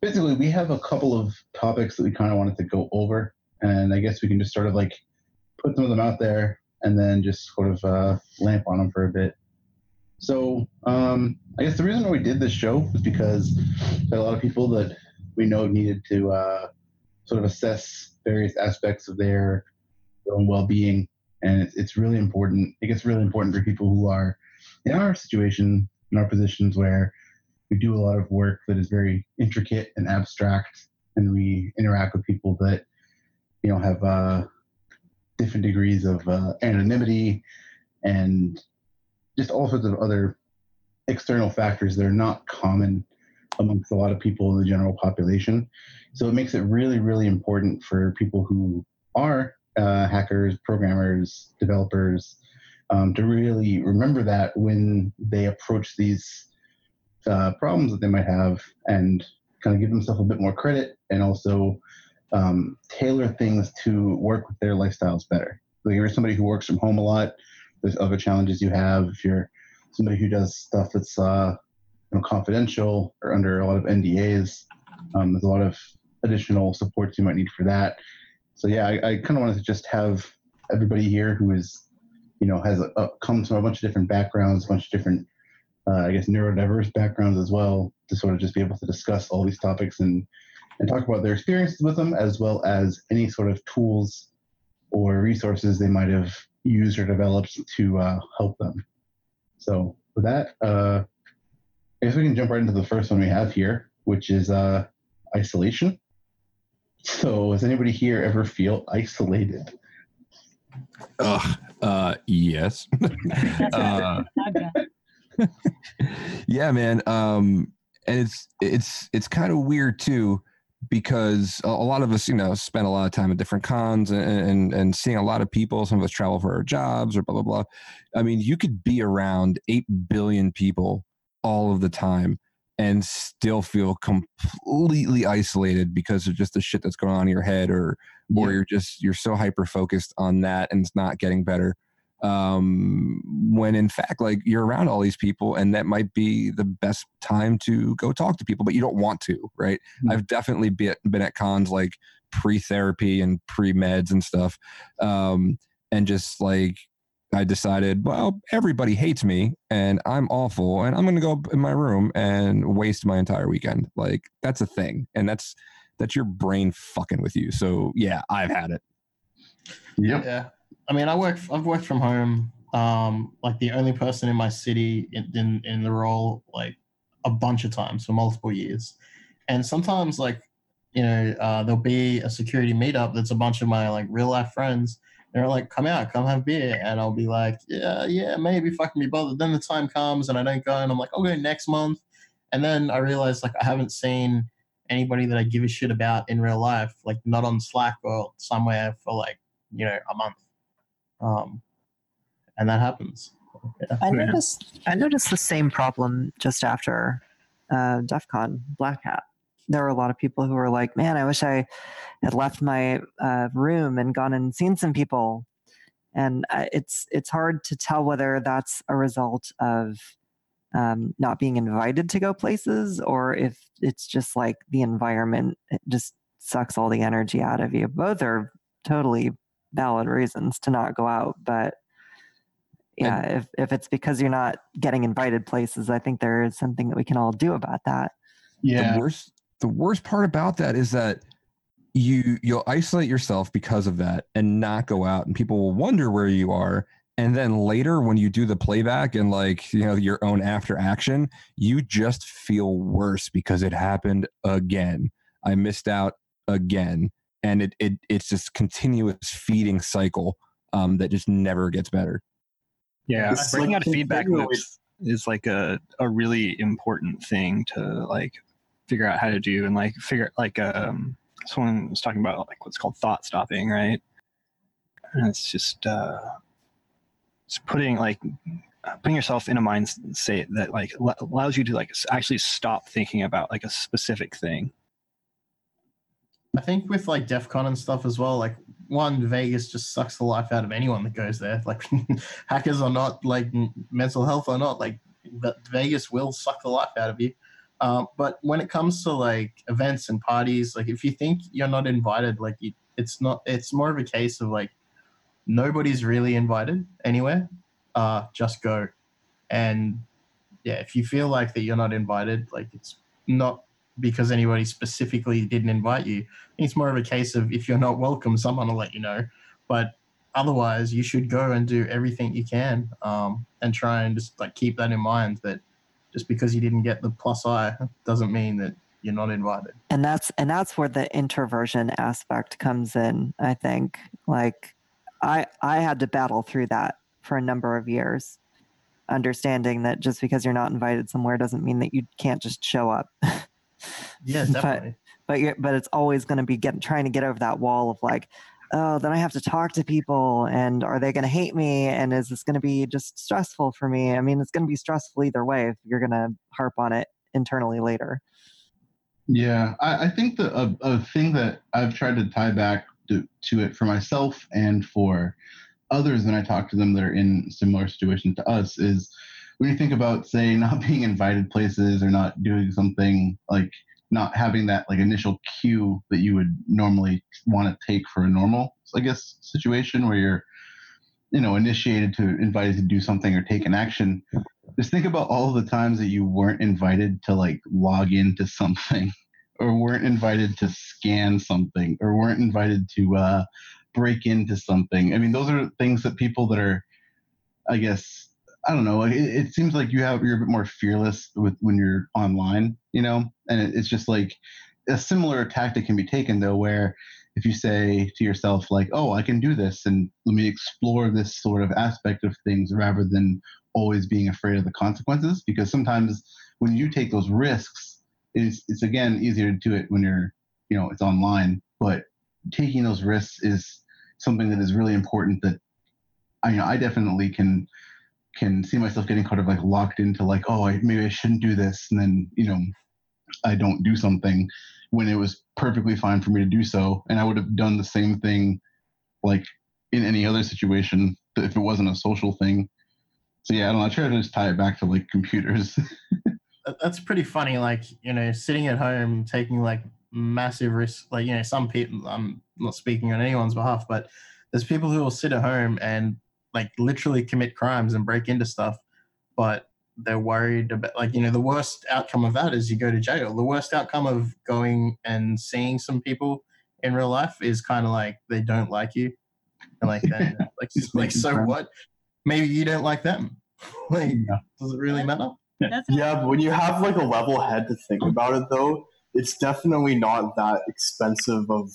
basically, we have a couple of topics that we kind of wanted to go over. And I guess we can just sort of like put some of them out there and then just sort of uh, lamp on them for a bit. So um, I guess the reason we did this show was because a lot of people that we know needed to uh, sort of assess various aspects of their, their own well-being, and it's, it's really important. It gets really important for people who are in our situation, in our positions where we do a lot of work that is very intricate and abstract, and we interact with people that you know have uh, different degrees of uh, anonymity and just all sorts of other external factors that are not common amongst a lot of people in the general population. So it makes it really, really important for people who are uh, hackers, programmers, developers um, to really remember that when they approach these uh, problems that they might have and kind of give themselves a bit more credit and also um, tailor things to work with their lifestyles better. If you're somebody who works from home a lot, there's other challenges you have. If you're somebody who does stuff that's uh, you know, confidential or under a lot of NDAs, um, there's a lot of additional supports you might need for that. So yeah, I, I kind of wanted to just have everybody here who is, you know, has a, a, comes from a bunch of different backgrounds, a bunch of different uh, I guess, neurodiverse backgrounds as well to sort of just be able to discuss all these topics and, and talk about their experiences with them, as well as any sort of tools or resources they might have used develops to uh, help them. So, with that, uh, I guess we can jump right into the first one we have here, which is uh, isolation. So, does anybody here ever feel isolated? Ugh, uh, yes. uh, yeah, man. Um, and it's it's it's kind of weird too because a, lot of us, you know, spend a lot of time at different cons and, and and seeing a lot of people. Some of us travel for our jobs or blah blah blah. I mean, you could be around eight billion people all of the time and still feel completely isolated because of just the shit that's going on in your head or or you're just you're so hyper focused on that and it's not getting better um when in fact like you're around all these people and that might be the best time to go talk to people but you don't want to right Mhm. i've definitely been, been at cons like pre-therapy and pre-meds and stuff um and just like I decided, well, everybody hates me and I'm awful and I'm going to go in my room and waste my entire weekend. Like that's a thing. And that's that's your brain fucking with you. So, yeah, I've had it. Yep. Yeah. I mean, I work. I've worked from home. Um, like the only person in my city in, in in the role, like a bunch of times for multiple years, and sometimes like you know uh, there'll be a security meetup that's a bunch of my like real life friends. They're like, "Come out, come have beer," and I'll be like, "Yeah, yeah, maybe if I can be bothered." Then the time comes and I don't go, and I'm like, "I'll go next month," and then I realize like I haven't seen anybody that I give a shit about in real life, like not on Slack or somewhere for like you know a month um, and that happens. Yeah. I noticed I noticed the same problem just after uh, DEF CON Black Hat. There were a lot of people who were like, "Man, I wish I had left my uh, room and gone and seen some people." And uh, it's it's hard to tell whether that's a result of um, not being invited to go places or if it's just like the environment it just sucks all the energy out of you. Both are totally valid reasons to not go out, but yeah, if if it's because you're not getting invited places, I think there is something that we can all do about that. Yeah. The worst the worst part about that is that you you'll isolate yourself because of that and not go out and people will wonder where you are and then later when you do the playback and like you know your own after action you just feel worse because it happened again i missed out again and it, it it's just continuous feeding cycle um, that just never gets better Yeah, It's breaking like out feedback loops is like a, a really important thing to like figure out how to do and like figure like um someone was talking about like what's called thought stopping, right? And it's just uh it's putting like putting yourself in a mind state that like al- allows you to like actually stop thinking about like a specific thing. I think with like DEF CON and stuff as well, like one, Vegas just sucks the life out of anyone that goes there. Like hackers or not, like mental health or not, like Vegas will suck the life out of you. Um, but when it comes to like events and parties, like if you think you're not invited, like you, it's not, it's more of a case of like nobody's really invited anywhere. Uh, just go. And yeah, if you feel like that you're not invited, like it's not because anybody specifically didn't invite you. It's more of a case of if you're not welcome, someone will let you know. But otherwise, you should go and do everything you can um, and try and just like keep that in mind that just because you didn't get the plus I doesn't mean that you're not invited. and that's and that's where the introversion aspect comes in i think like i i had to battle through that for a number of years understanding that just because you're not invited somewhere doesn't mean that you can't just show up Yeah, but definitely. but you're but it's always going to be getting trying to get over that wall of like oh then i have to talk to people and are they going to hate me? And is this going to be just stressful for me? I mean it's going to be stressful either way if you're going to harp on it internally later. Yeah, I, I think the a, a thing that I've tried to tie back to, to it for myself and for others when I talk to them that are in similar situations to us is when you think about, say, not being invited places or not doing something like not having that like initial cue that you would normally want to take for a normal, I guess, situation where you're you know initiated to invited to do something or take an action? Just think about all the times that you weren't invited to like log into something or weren't invited to scan something or weren't invited to uh, break into something. I mean those are things that people that are i guess i don't know it, it seems like you have you're a bit more fearless with when you're online you know? And it, it's just like a similar tactic can be taken though where if you say to yourself like oh i can do this and let me explore this sort of aspect of things rather than always being afraid of the consequences because sometimes when you take those risks it's, it's again easier to do it when you're you know it's online but taking those risks is something that is really important that i you know i definitely can can see myself getting kind of like locked into like oh I, maybe i shouldn't do this and then you know i don't do something when it was perfectly fine for me to do so and i would have done the same thing like in any other situation if it wasn't a social thing so yeah i don't know i try to just tie it back to like computers That's pretty funny. Like you know, sitting at home taking like massive risks. Like you know, some people. I'm not speaking on anyone's behalf, but there's people who will sit at home and like literally commit crimes and break into stuff, but they're worried about like you know the worst outcome of that is you go to jail. The worst outcome of going and seeing some people in real life is kind of like they don't like you, and like then like like so friends. what? Maybe you don't like them. like does it really matter? Yeah, but when you have like a level head to think about it, though, it's definitely not that expensive of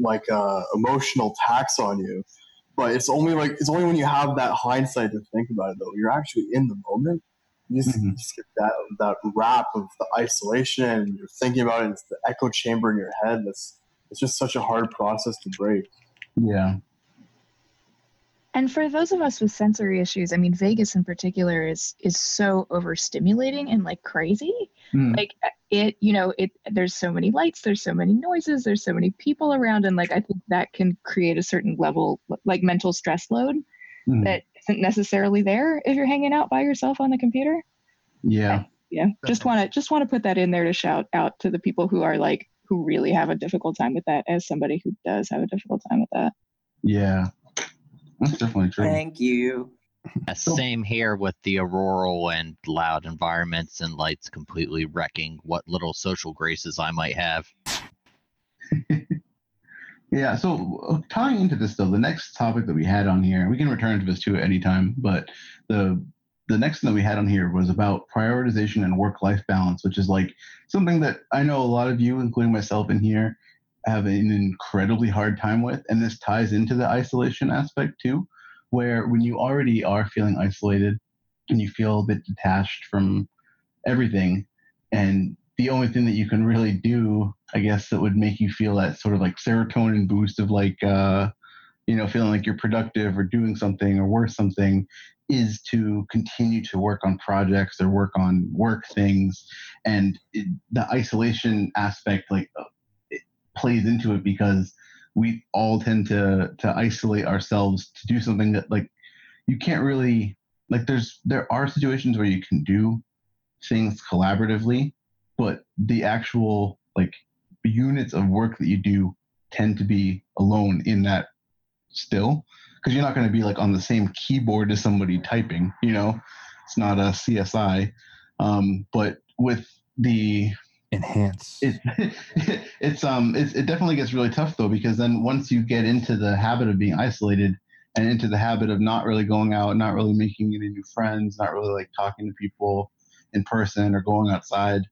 like uh, emotional tax on you. But it's only like it's only when you have that hindsight to think about it, though. You're actually in the moment. You just, you just get that that wrap of the isolation, and you're thinking about it. It's the echo chamber in your head. That's it's just such a hard process to break. yeah And for those of us with sensory issues, I mean, Vegas in particular is is so overstimulating and like crazy. Mm. Like it, you know, it. There's so many lights, there's so many noises, there's so many people around, and like I think that can create a certain level, like mental stress load Mm. that isn't necessarily there if you're hanging out by yourself on the computer. yeah Yeah, just want to just want to put that in there to shout out to the people who are like who really have a difficult time with that. As somebody who does have a difficult time with that. yeah that's definitely true Thank you. Yeah, same here with the auroral and loud environments and lights completely wrecking what little social graces I might have. Yeah, so uh, tying into this though, the next topic that we had on here, we can return to this too at any time, but the the next thing that we had on here was about prioritization and work-life balance, which is like something that I know a lot of you, including myself in here, have an incredibly hard time with, and this ties into the isolation aspect too, where when you already are feeling isolated and you feel a bit detached from everything, and the only thing that you can really do, I guess, that would make you feel that sort of like serotonin boost of like, uh, you know, feeling like you're productive or doing something or worth something is to continue to work on projects or work on work things. And it, the isolation aspect, like, plays into it because we all tend to to isolate ourselves to do something that like you can't really like there's there are situations where you can do things collaboratively but the actual like units of work that you do tend to be alone in that still because you're not going to be like on the same keyboard as somebody typing you know? It's not a csi um, but with the enhance it, it's um it's, it definitely gets really tough though because then once you get into the habit of being isolated and into the habit of not really going out not really making any new friends not really like talking to people in person or going outside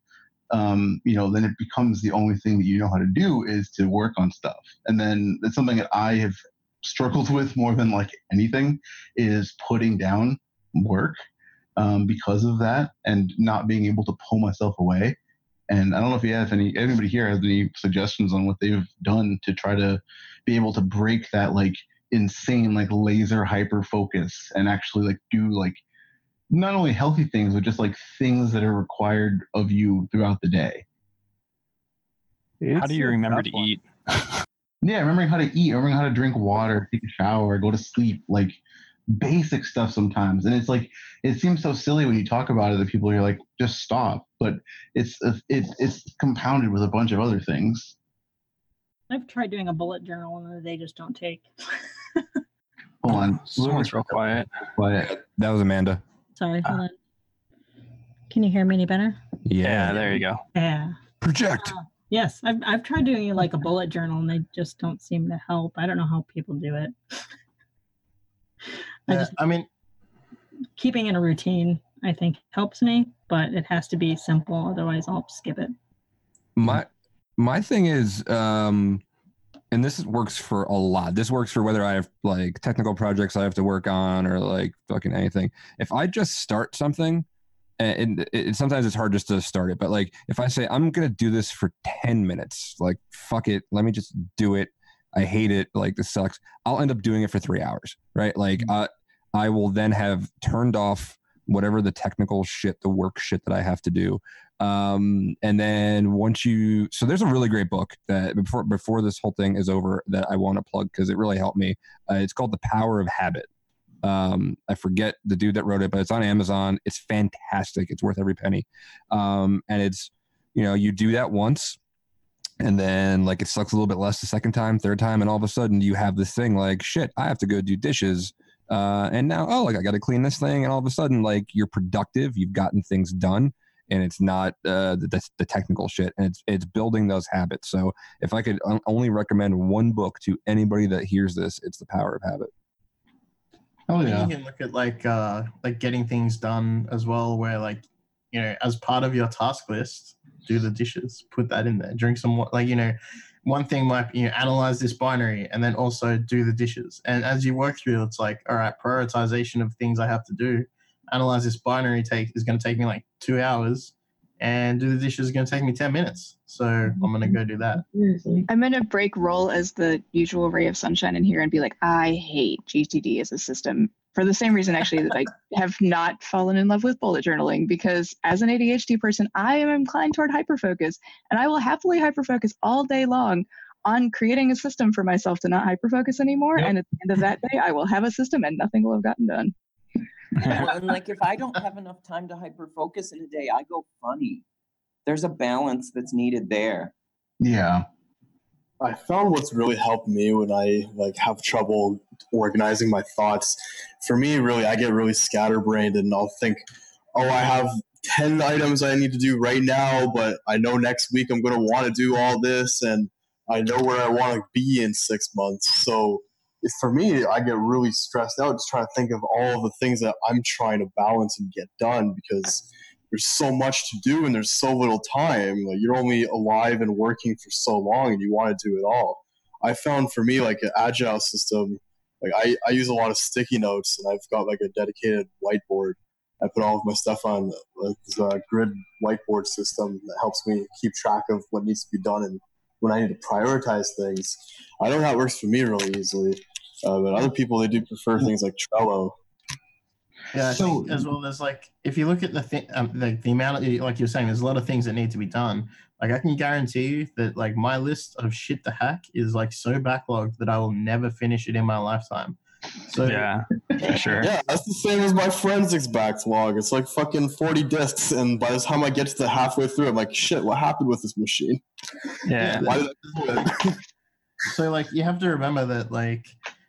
um, you know, then it becomes the only thing that you know how to do is to work on stuff. And then it's something that I have struggled with more than like anything is putting down work um, because of that and not being able to pull myself away. And I don't know if you have any, anybody here has any suggestions on what they've done to try to be able to break that like insane, like laser hyper focus and actually like do like not only healthy things, but just like things that are required of you throughout the day. How do you remember to eat? Yeah, remembering how to eat, remembering how to drink water, take a shower, go to sleep, like basic stuff sometimes. And it's like it seems so silly when you talk about it that people are like, just stop. But it's it's it's compounded with a bunch of other things. I've tried doing a bullet journal and they just don't take. Hold on. Someone's real quiet. Quiet. That was Amanda. Sorry, hold ah. on. Can you hear me any better? Yeah, there you go. Yeah. Project. Ah, yes, I've I've tried doing like a bullet journal and they just don't seem to help. I don't know how people do it. I Yeah, just I mean, keeping in a routine I think helps me, but it has to be simple. Otherwise, I'll skip it. My my thing is, um, and this works for a lot. This works for whether I have like technical projects I have to work on or like fucking anything. If I just start something, and it, it, sometimes it's hard just to start it, but like if I say I'm gonna do this for ten minutes, like fuck it, let me just do it. I hate it. Like this sucks. I'll end up doing it for three hours, right? Like uh, I will then have turned off whatever the technical shit, the work shit that I have to do. Um, and then once you, so there's a really great book that before before this whole thing is over that I want to plug because it really helped me. Uh, it's called The Power of Habit. Um, I forget the dude that wrote it, but it's on Amazon. It's fantastic. It's worth every penny. Um, and it's you know you do that once and then like it sucks a little bit less the second time third time and all of a sudden you have this thing like shit i have to go do dishes. Uh, and now oh like i gotta clean this thing and all of a sudden like you're productive you've gotten things done and it's not uh, the, the technical shit and it's it's building those habits. So if i could only recommend one book to anybody that hears this it's the power of habit. Oh You yeah. can look at like uh like getting things done as well, where like you know, as part of your task list, do the dishes, put that in there, drink some water. Like you know, one thing might be you know, analyze this binary and then also do the dishes. And as you work through, it's like all right, prioritization of things I have to do. Analyze this binary take is going to take me like two hours, and do the dishes is going to take me ten minutes. So I'm going to go do that. I'm gonna break role as the usual ray of sunshine in here and be like, I hate GTD as a system for the same reason actually that I have not fallen in love with bullet journaling because as an ADHD person, I am inclined toward hyperfocus and I will happily hyperfocus all day long on creating a system for myself to not hyperfocus anymore. And at the end of that day, I will have a system and nothing will have gotten done. well, and like if I don't have enough time to hyper focus in a day, I go funny. There's a balance that's needed there. Yeah. I found what's really helped me when I like have trouble organizing my thoughts. For me, really, I get really scatterbrained, and I'll think, "Oh, I have ten items I need to do right now, but I know next week I'm going to want to do all this, and I know where I want to be in six months." So, for me, I get really stressed out just trying to think of all the things that I'm trying to balance and get done because there's so much to do and there's so little time. Like you're only alive and working for so long and you want to do it all. I found for me like an agile system, like I, I use a lot of sticky notes and I've got like a dedicated whiteboard. I put all of my stuff on this uh, grid whiteboard system that helps me keep track of what needs to be done and when I need to prioritize things. I know that works for me really easily, uh, but other people they do prefer things like Trello. Yeah, I think as well as like if you look at the thing, um, the, the amount of like you're saying, there's a lot of things that need to be done. Like I can guarantee you that like my list of shit to hack is like so backlogged that I will never finish it in my lifetime. So yeah, for sure. Yeah, that's the same as my forensics backlog. It's like fucking 40 discs, and by the time I get to the halfway through, I'm like, shit, what happened with this machine? Yeah. Why did I do it? so like you have to remember that like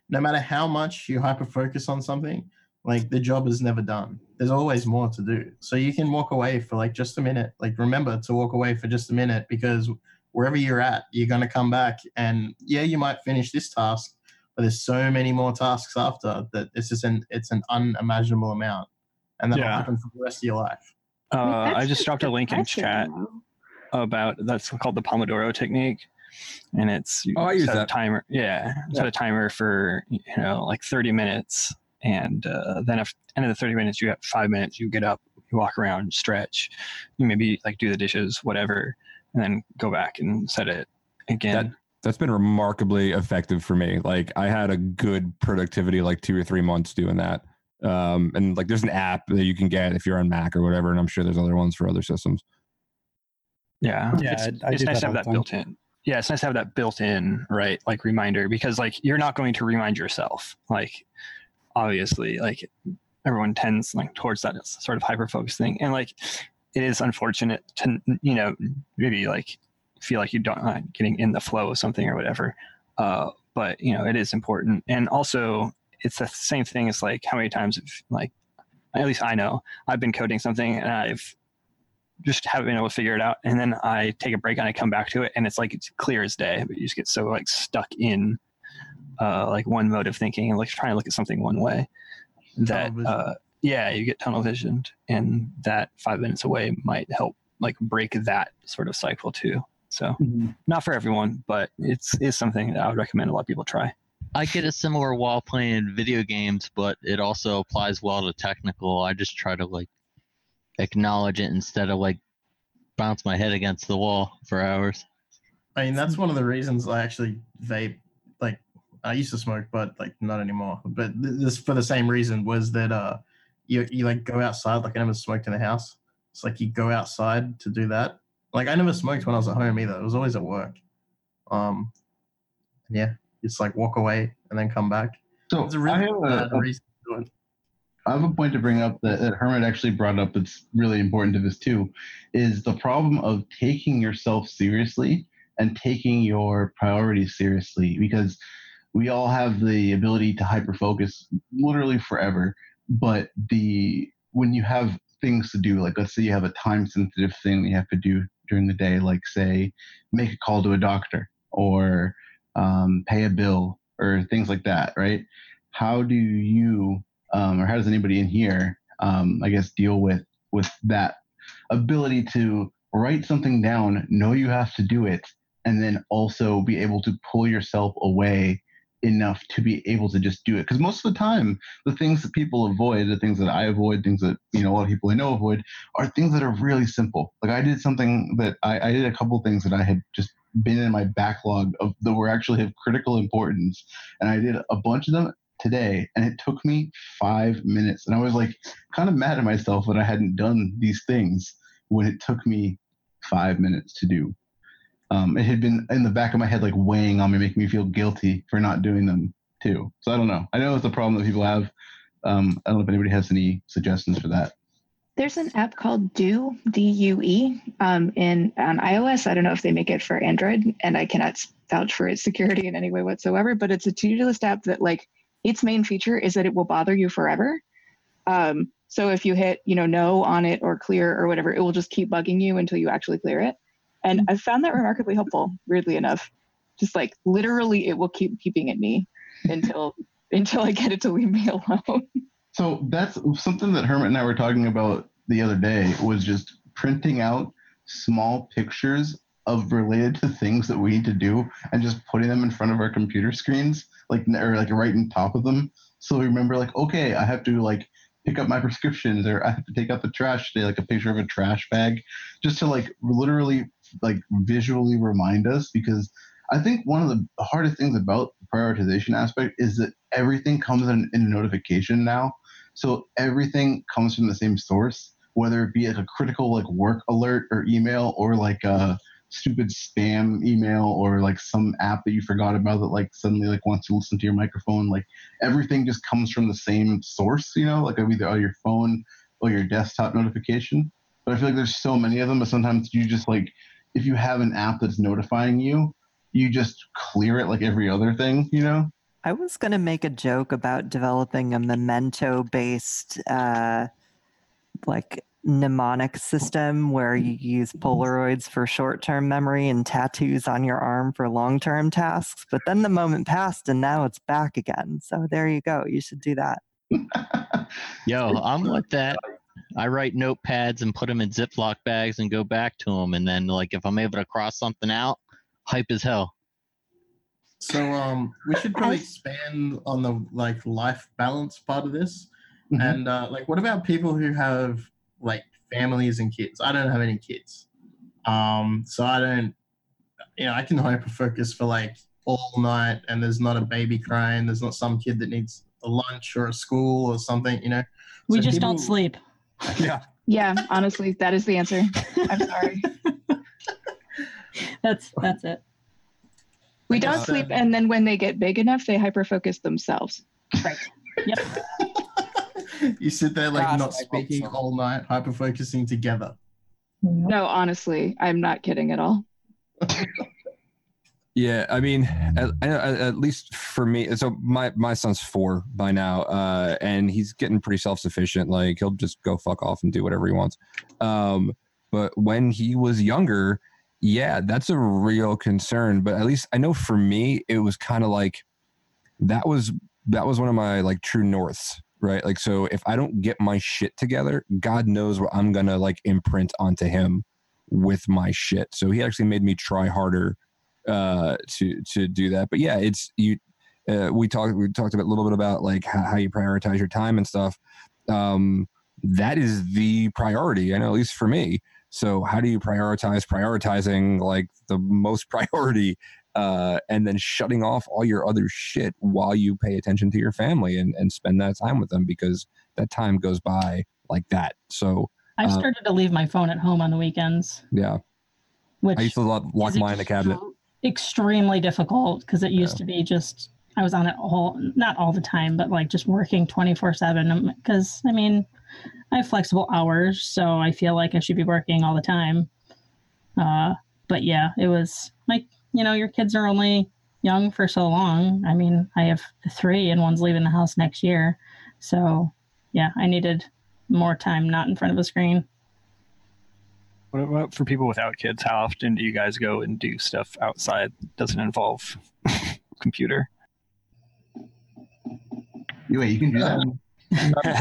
no matter how much you hyper focus on something, like the job is never done. There's always more to do. So you can walk away for like just a minute. Like remember to walk away for just a minute because wherever you're at, you're gonna come back and yeah, you might finish this task, but there's so many more tasks after that it's just an it's an unimaginable amount. And that'll Yeah. happen for the rest of your life. Uh, I just dropped a link in chat about that's called the Pomodoro technique, and it's Oh, I use set a that. timer. Yeah, set a timer for you know like thirty minutes, and uh, then at the end of the thirty minutes, you have five minutes. You get up, you walk around, stretch, you maybe like do the dishes, whatever, and then go back and set it again. That that's been remarkably effective for me. Like I had a good productivity like two or three months doing that. Um, and like there's an app that you can get if you're on Mac or whatever, and I'm sure there's other ones for other systems. Yeah, Yeah, it's, I- I it's nice to have that time. built in. Yeah, it's nice to have that built in, right? Like reminder, because like you're not going to remind yourself. Like obviously, like everyone tends like towards that sort of hyper focus thing, and like it is unfortunate to you know maybe like feel like you don't not getting in the flow of something or whatever. Uh, but you know it is important, and also it's the same thing as like how many times like at least I know I've been coding something and I've just haven't been able to figure it out, and then I take a break and I come back to it, and it's like it's clear as day, but you just get so like stuck in uh, like one mode of thinking and like trying to look at something one way that uh, yeah, you get tunnel visioned, and that five minutes away might help like break that sort of cycle too. So not for everyone, but it's is something that I would recommend a lot of people try. I get a similar while playing video games, but it also applies well to technical. I just try to like acknowledge it instead of like bounce my head against the wall for hours. I mean, that's one of the reasons I actually vape. I used to smoke, but like not anymore. But th- this for the same reason was that uh, you you like go outside. Like I never smoked in the house. It's like you go outside to do that. Like I never smoked when I was at home either. It was always at work. Um, yeah, it's like walk away and then come back. So it's a really I have a- reason to do it. I have a point to bring up that, that Hermit actually brought up that's really important to this too, is the problem of taking yourself seriously and taking your priorities seriously because we all have the ability to hyper focus literally forever. But the when you have things to do, like let's say you have a time sensitive thing that you have to do during the day, like say make a call to a doctor or um, pay a bill or things like that, right? How do you um, or how does anybody in here, um, I guess, deal with with that ability to write something down, know you have to do it, and then also be able to pull yourself away enough to be able to just do it? Because most of the time, the things that people avoid, the things that I avoid, things that you know a lot of people I know avoid, are things that are really simple. Like I did something that I, I did a couple things that I had just been in my backlog of that were actually of critical importance, and I did a bunch of them today and it took me five minutes and i was like kind of mad at myself that i hadn't done these things when it took me five minutes to do um, it had been in the back of my head like weighing on me making me feel guilty for not doing them too so i don't know i know it's a problem that people have um, i don't know if anybody has any suggestions for that There's an app called Due, D U E, um, in on iOS. I don't know if they make it for Android, and I cannot vouch for its security in any way whatsoever. But it's a to-do list app that, like, its main feature is that it will bother you forever. Um, so if you hit, you know, no on it or clear or whatever, it will just keep bugging you until you actually clear it. And mm-hmm. I found that remarkably helpful. Weirdly enough, just like literally, it will keep keeping at me until until I get it to leave me alone. So that's something that Hermit and I were talking about the other day was just printing out small pictures of related to things that we need to do and just putting them in front of our computer screens, like or like right on top of them. So we remember like, okay, I have to like pick up my prescriptions or I have to take out the trash today, like a picture of a trash bag, just to like literally like visually remind us because I think one of the hardest things about the prioritization aspect is that everything comes in, in a notification now. So everything comes from the same source, whether it be like a critical like work alert or email or like a stupid spam email or like some app that you forgot about that like suddenly like wants to listen to your microphone. Like everything just comes from the same source, you know, like either on your phone or your desktop notification. But I feel like there's so many of them, but sometimes you just like if you have an app that's notifying you, you just clear it like every other thing, you know? I was going to make a joke about developing a memento based, uh, like, mnemonic system where you use Polaroids for short term memory and tattoos on your arm for long term tasks. But then the moment passed and now it's back again. So there you go. You should do that. Yo, I'm with that. I write notepads and put them in Ziploc bags and go back to them. And then, like, if I'm able to cross something out, hype as hell. So um, we should probably expand on the like life balance part of this. And uh, like, what about people who have like families and kids? I don't have any kids, um, so I don't. You know, I can hyper focus for like all night, and there's not a baby crying. There's not some kid that needs a lunch or a school or something. You know, We So just don't sleep. Yeah. Yeah, honestly, that is the answer. I'm sorry. That's that's it. We don't sleep, and then when they get big enough, they hyper focus themselves. Right. Yep. you sit there like Gosh, not I hope speaking all night, hyper focusing together. No, honestly, I'm not kidding at all. Yeah, I mean, at, at, least for me. So my my son's four by now, uh, and he's getting pretty self sufficient. Like he'll just go fuck off and do whatever he wants. Um, but when he was younger, yeah, that's a real concern. But at least I know for me, it was kind of like that was that was one of my like true norths, right? Like, so if I don't get my shit together, God knows what I'm gonna like imprint onto him with my shit. So he actually made me try harder uh, to to do that. But yeah, it's you. Uh, we talked we talked a little bit about like how, how you prioritize your time and stuff. Um, that is the priority, I know at least for me. So how do you prioritize prioritizing like the most priority uh, and then shutting off all your other shit while you pay attention to your family and, and spend that time with them because that time goes by like that. So I've uh, started to leave my phone at home on the weekends, yeah, which I used to lock, lock mine in the cabinet. Extremely difficult because it used to be just I was on it all not all the time, but like just working 24 7. Because I mean, I have flexible hours, so I feel like I should be working all the time. Uh, but yeah, it was like, you know, your kids are only young for so long. I mean, I have three and one's leaving the house next year. So yeah, I needed more time not in front of a screen. What about for people without kids? How often do you guys go and do stuff outside? Doesn't involve computer. You wait, you can do that. Um,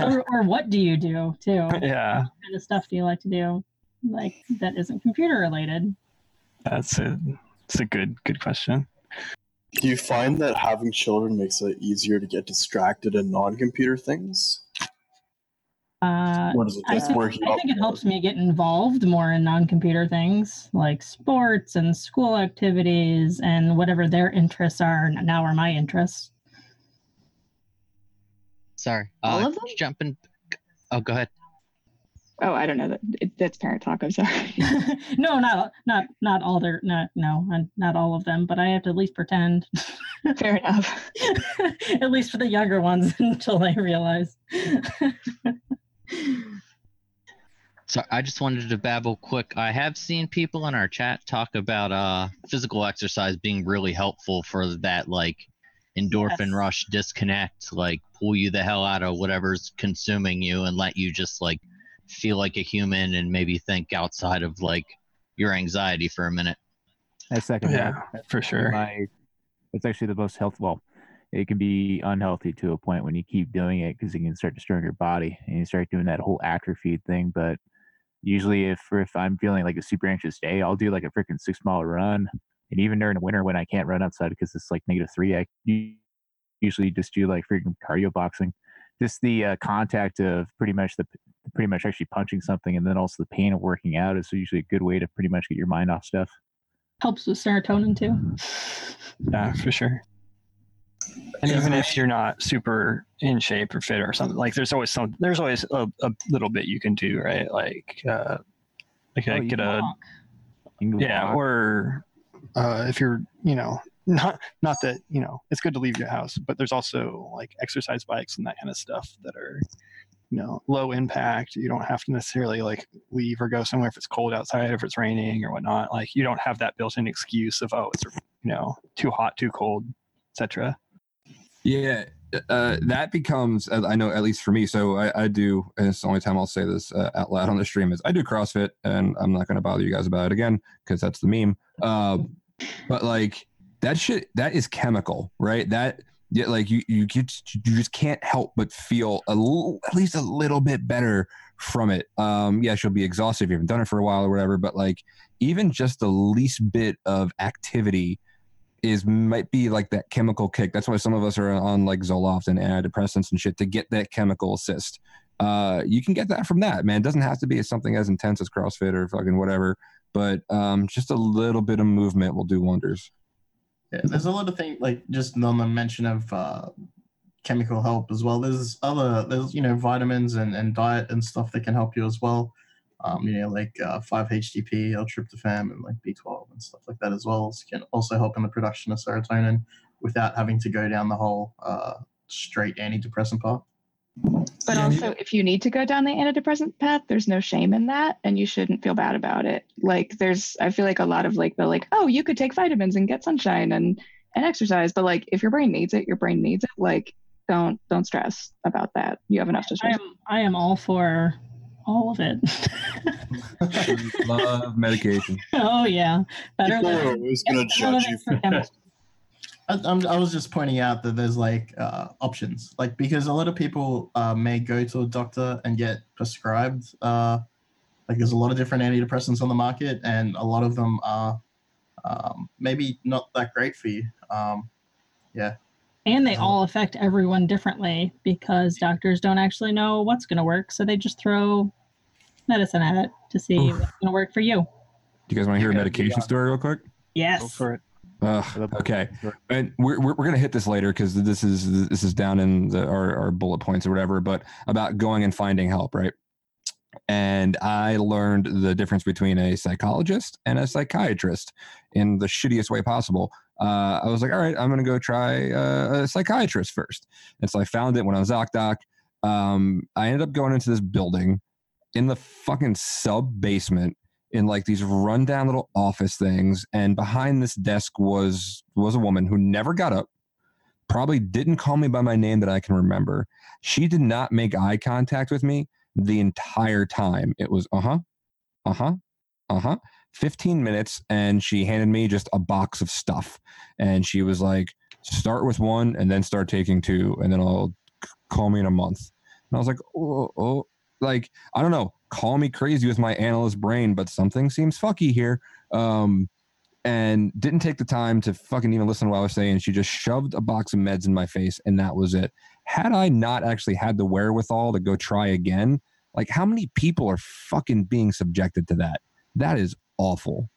or, or what do you do too? Yeah. What kind of stuff do you like to do? Like that isn't computer related. That's a it's a good good question. Do you find that having children makes it easier to get distracted in non-computer things? Uh, it I just think, work I think it helps me get involved more in non-computer things like sports and school activities and whatever their interests are now are my interests. Sorry. All uh, of them? Jumping. Oh, go ahead. Oh, I don't know that that's parent talk. I'm sorry. no, not not not all their not no not all of them, but I have to at least pretend. Fair enough. at least for the younger ones until they realize. So I just wanted to babble quick. I have seen people in our chat talk about uh physical exercise being really helpful for that like endorphin Yes. rush disconnect, like pull you the hell out of whatever's consuming you and let you just like feel like a human and maybe think outside of like your anxiety for a minute. I second Yeah, that. That's for sure. My, it's actually the most health. Well, it can be unhealthy to a point when you keep doing it because it can start destroying your body and you start doing that whole atrophy thing. But usually, if if I'm feeling like a super anxious day, I'll do like a freaking six mile run. And even during the winter when I can't run outside because it's like negative three, I usually just do like freaking cardio boxing. Just the uh, contact of pretty much the pretty much actually punching something, and then also the pain of working out is usually a good way to pretty much get your mind off stuff. Helps with serotonin too. Yeah, for sure. And even if you're not super in shape or fit or something, like there's always some, there's always a, a little bit you can do, right? Like, uh, like Oh, get a, walk. You can yeah, walk. or uh, if you're, you know, not not that you know, it's good to leave your house, but there's also like exercise bikes and that kind of stuff that are, you know, low impact. You don't have to necessarily like leave or go somewhere if it's cold outside, if it's raining or whatnot. Like you don't have that built-in excuse of oh, it's you know too hot, too cold, etc. Yeah, uh, that becomes uh, I know at least for me. So I, I do, and it's the only time I'll say this uh, out loud on the stream is I do CrossFit, and I'm not going to bother you guys about it again because that's the meme. Uh, but like that shit, that is chemical, right? That yeah, like you you get you just can't help but feel a l- at least a little bit better from it. Um, yes, you'll be exhausted if you haven't done it for a while or whatever, but like even just the least bit of activity is might be like that chemical kick. That's why some of us are on like Zoloft and antidepressants and shit to get that chemical assist. Uh, you can get that from that, man. It doesn't have to be something as intense as CrossFit or fucking whatever, but um, just a little bit of movement will do wonders. Yeah, there's a lot of things like just on the mention of uh, chemical help as well. There's other there's you know vitamins and, and diet and stuff that can help you as well. Um, you know like uh, 5-HTP, L-tryptophan, and like B12 and stuff like that as well. So can also help in the production of serotonin without having to go down the whole uh, straight antidepressant path. But also, if you need to go down the antidepressant path, there's no shame in that, and you shouldn't feel bad about it. Like, there's, I feel like a lot of like the like, oh, you could take vitamins and get sunshine and and exercise, but like, if your brain needs it, your brain needs it. Like, don't don't stress about that. You have enough to stress. I stress. am I am all for all of it. Love medication. oh yeah, better than always gonna judge you. I, I'm, I was just pointing out that there's like uh, options, like because a lot of people uh, may go to a doctor and get prescribed. Uh, like there's a lot of different antidepressants on the market, and a lot of them are um, maybe not that great for you. Um, yeah, And they mm-hmm. all affect everyone differently because doctors don't actually know what's going to work, so they just throw medicine at it to see Oof. what's going to work for you. Do you guys want to hear a medication story real quick? Yes. Go for it. Ugh, okay, and we're, we're, we're gonna hit this later because this is this is down in the, our, our bullet points or whatever. But about going and finding help, right? And I learned the difference between a psychologist and a psychiatrist in the shittiest way possible. Uh, I was like, all right, I'm gonna go try uh, a psychiatrist first. And so I found it when I was ZocDoc. Um, I ended up going into this building in the fucking sub basement in like these rundown little office things and behind this desk was was a woman who never got up probably didn't call me by my name that i can remember she did not make eye contact with me the entire time it was uh-huh uh-huh uh-huh 15 minutes and she handed me just a box of stuff. And she was like start with one and then start taking two and then i'll call me in a month. And i was like oh, oh. Like i don't know call me crazy with my analyst brain but something seems fucky here. Um and didn't take the time to fucking even listen to what i was saying. She just shoved a box of meds in my face and that was it. Had i not actually had the wherewithal to go try again like how many people are fucking being subjected to that? That is awful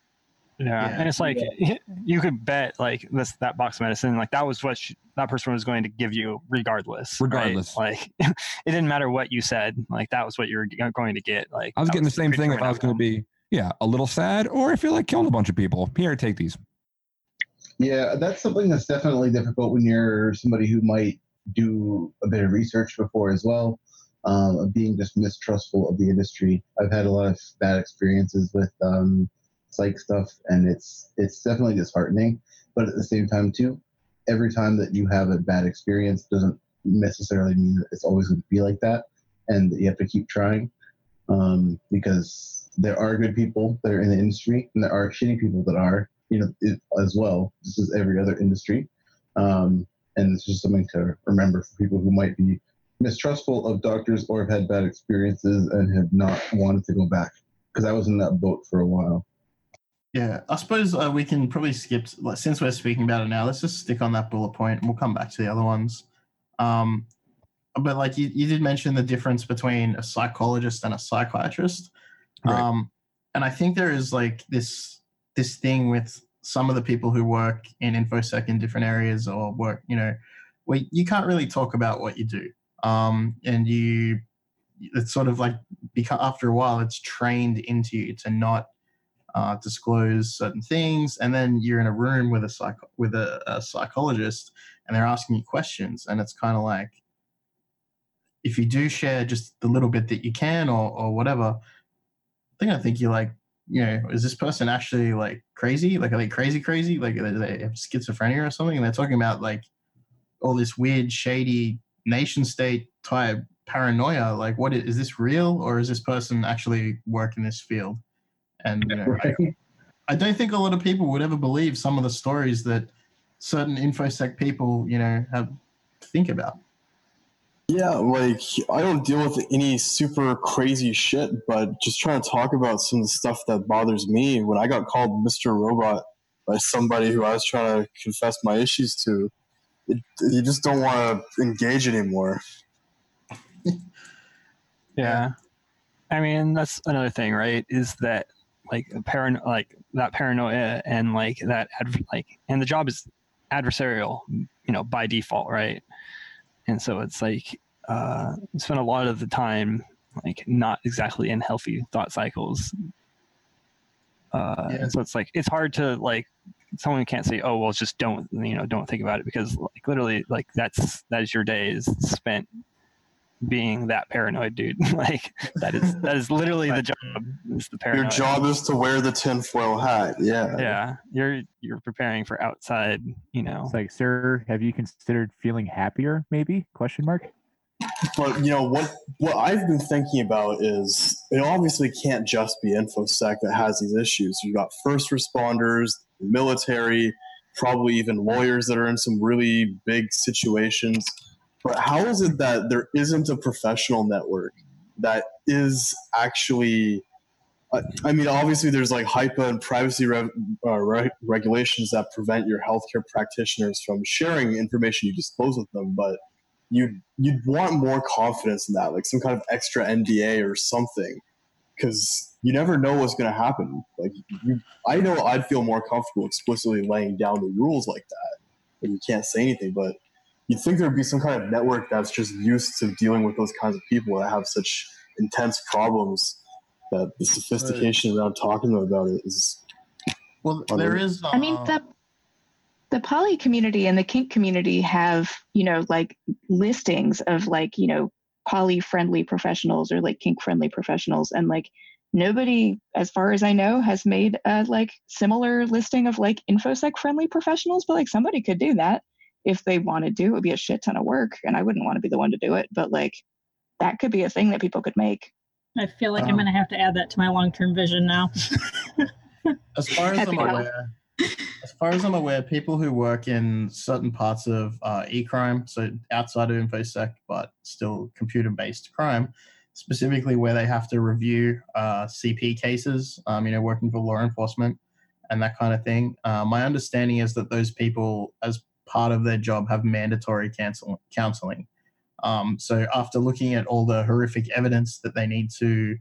Yeah, Yeah. and it's like you could bet like this that box of medicine like that was what she, that person was going to give you regardless. right? Regardless. like it didn't matter what you said. Like that was what you were g- going to get. Like i was that getting the same thing if i was going to be yeah a little sad or i feel like killing a bunch of people here take these Yeah, that's something that's definitely difficult when you're somebody who might do a bit of research before as well, um, of being just mistrustful of the industry. I've had a lot of bad experiences with um, psych stuff, and it's it's definitely disheartening. But at the same time, too, every time that you have a bad experience doesn't necessarily mean that it's always going to be like that, and that you have to keep trying um, because there are good people that are in the industry, and there are shitty people that are, you know, it, as well. This is every other industry, um, and it's just something to remember for people who might be mistrustful of doctors or have had bad experiences and have not wanted to go back. Because I was in that boat for a while. yeah. I suppose uh, we can probably skip like, since we're speaking about it now. Let's just stick on that bullet point, and we'll come back to the other ones. Um, but like you, you did mention the difference between a psychologist and a psychiatrist. Right. Um, and I think there is like this this thing with some of the people who work in infosec in different areas or work, you know, where you can't really talk about what you do. Um, and you, it's sort of like because after a while, it's trained into you to not uh, disclose certain things, and then you're in a room with a psych with a, a psychologist, and they're asking you questions, and it's kind of like if you do share just the little bit that you can or or whatever, they're gonna think you're like, you know, is this person actually like crazy? Like, are they crazy, crazy? Like, they have schizophrenia or something? And they're talking about like all this weird, shady nation state type paranoia. Like, what is, is this real or is this person actually work in this field? And you know, I, I don't think a lot of people would ever believe some of the stories that certain infosec people, you know, have think about. Yeah, like I don't deal with any super crazy shit, but just trying to talk about some of the stuff that bothers me. When I got called Mr. Robot by somebody who I was trying to confess my issues to, it, you just don't want to engage anymore. Yeah. I mean, that's another thing, right? Is that like paran like that paranoia and like that adv- like and the job is adversarial, you know, by default, right? And so it's like uh spend a lot of the time like not exactly in healthy thought cycles. Uh Yeah. so it's like it's hard to like someone can't say, Oh well just don't you know, don't think about it because like literally like that's that is your day is spent being that paranoid dude. like that is that is literally the job. Is the Your job is to wear the tinfoil hat. Yeah. Yeah, you're you're preparing for outside. You know, It's like, sir, have you considered feeling happier? Maybe? Question mark. But you know what? What I've been thinking about is it obviously can't just be infosec that has these issues. You've got first responders, military, probably even lawyers that are in some really big situations. But how is it that there isn't a professional network that is actually? I- mean, obviously, there's like HIPAA and privacy re- uh, re- regulations that prevent your healthcare practitioners from sharing information you disclose with them. But you'd you'd want more confidence in that, like some kind of extra NDA or something, because you never know what's going to happen. Like you, I know I'd feel more comfortable explicitly laying down the rules like that, and you can't say anything. But you'd think there'd be some kind of network that's just used to dealing with those kinds of people that have such intense problems that the sophistication around talking to them about it is. Well, there is. I mean, uh, the the poly community and the kink community have, you know, like listings of like, you know, poly friendly professionals or like kink friendly professionals. And like nobody, as far as I know, has made a like similar listing of like infosec friendly professionals, but like somebody could do that if they wanted to. It would be a shit ton of work and I wouldn't want to be the one to do it. But like that could be a thing that people could make. I feel like I'm Um, going to have to add that to my long term vision now. As far as Happy I'm to help. aware, as far as I'm aware, people who work in certain parts of uh, e-crime, so outside of infosec but still computer-based crime, specifically where they have to review uh, CP cases, um, you know, working for law enforcement and that kind of thing. Uh, my understanding is that those people, as part of their job, have mandatory cancel- counseling. Um, so after looking at all the horrific evidence that they need to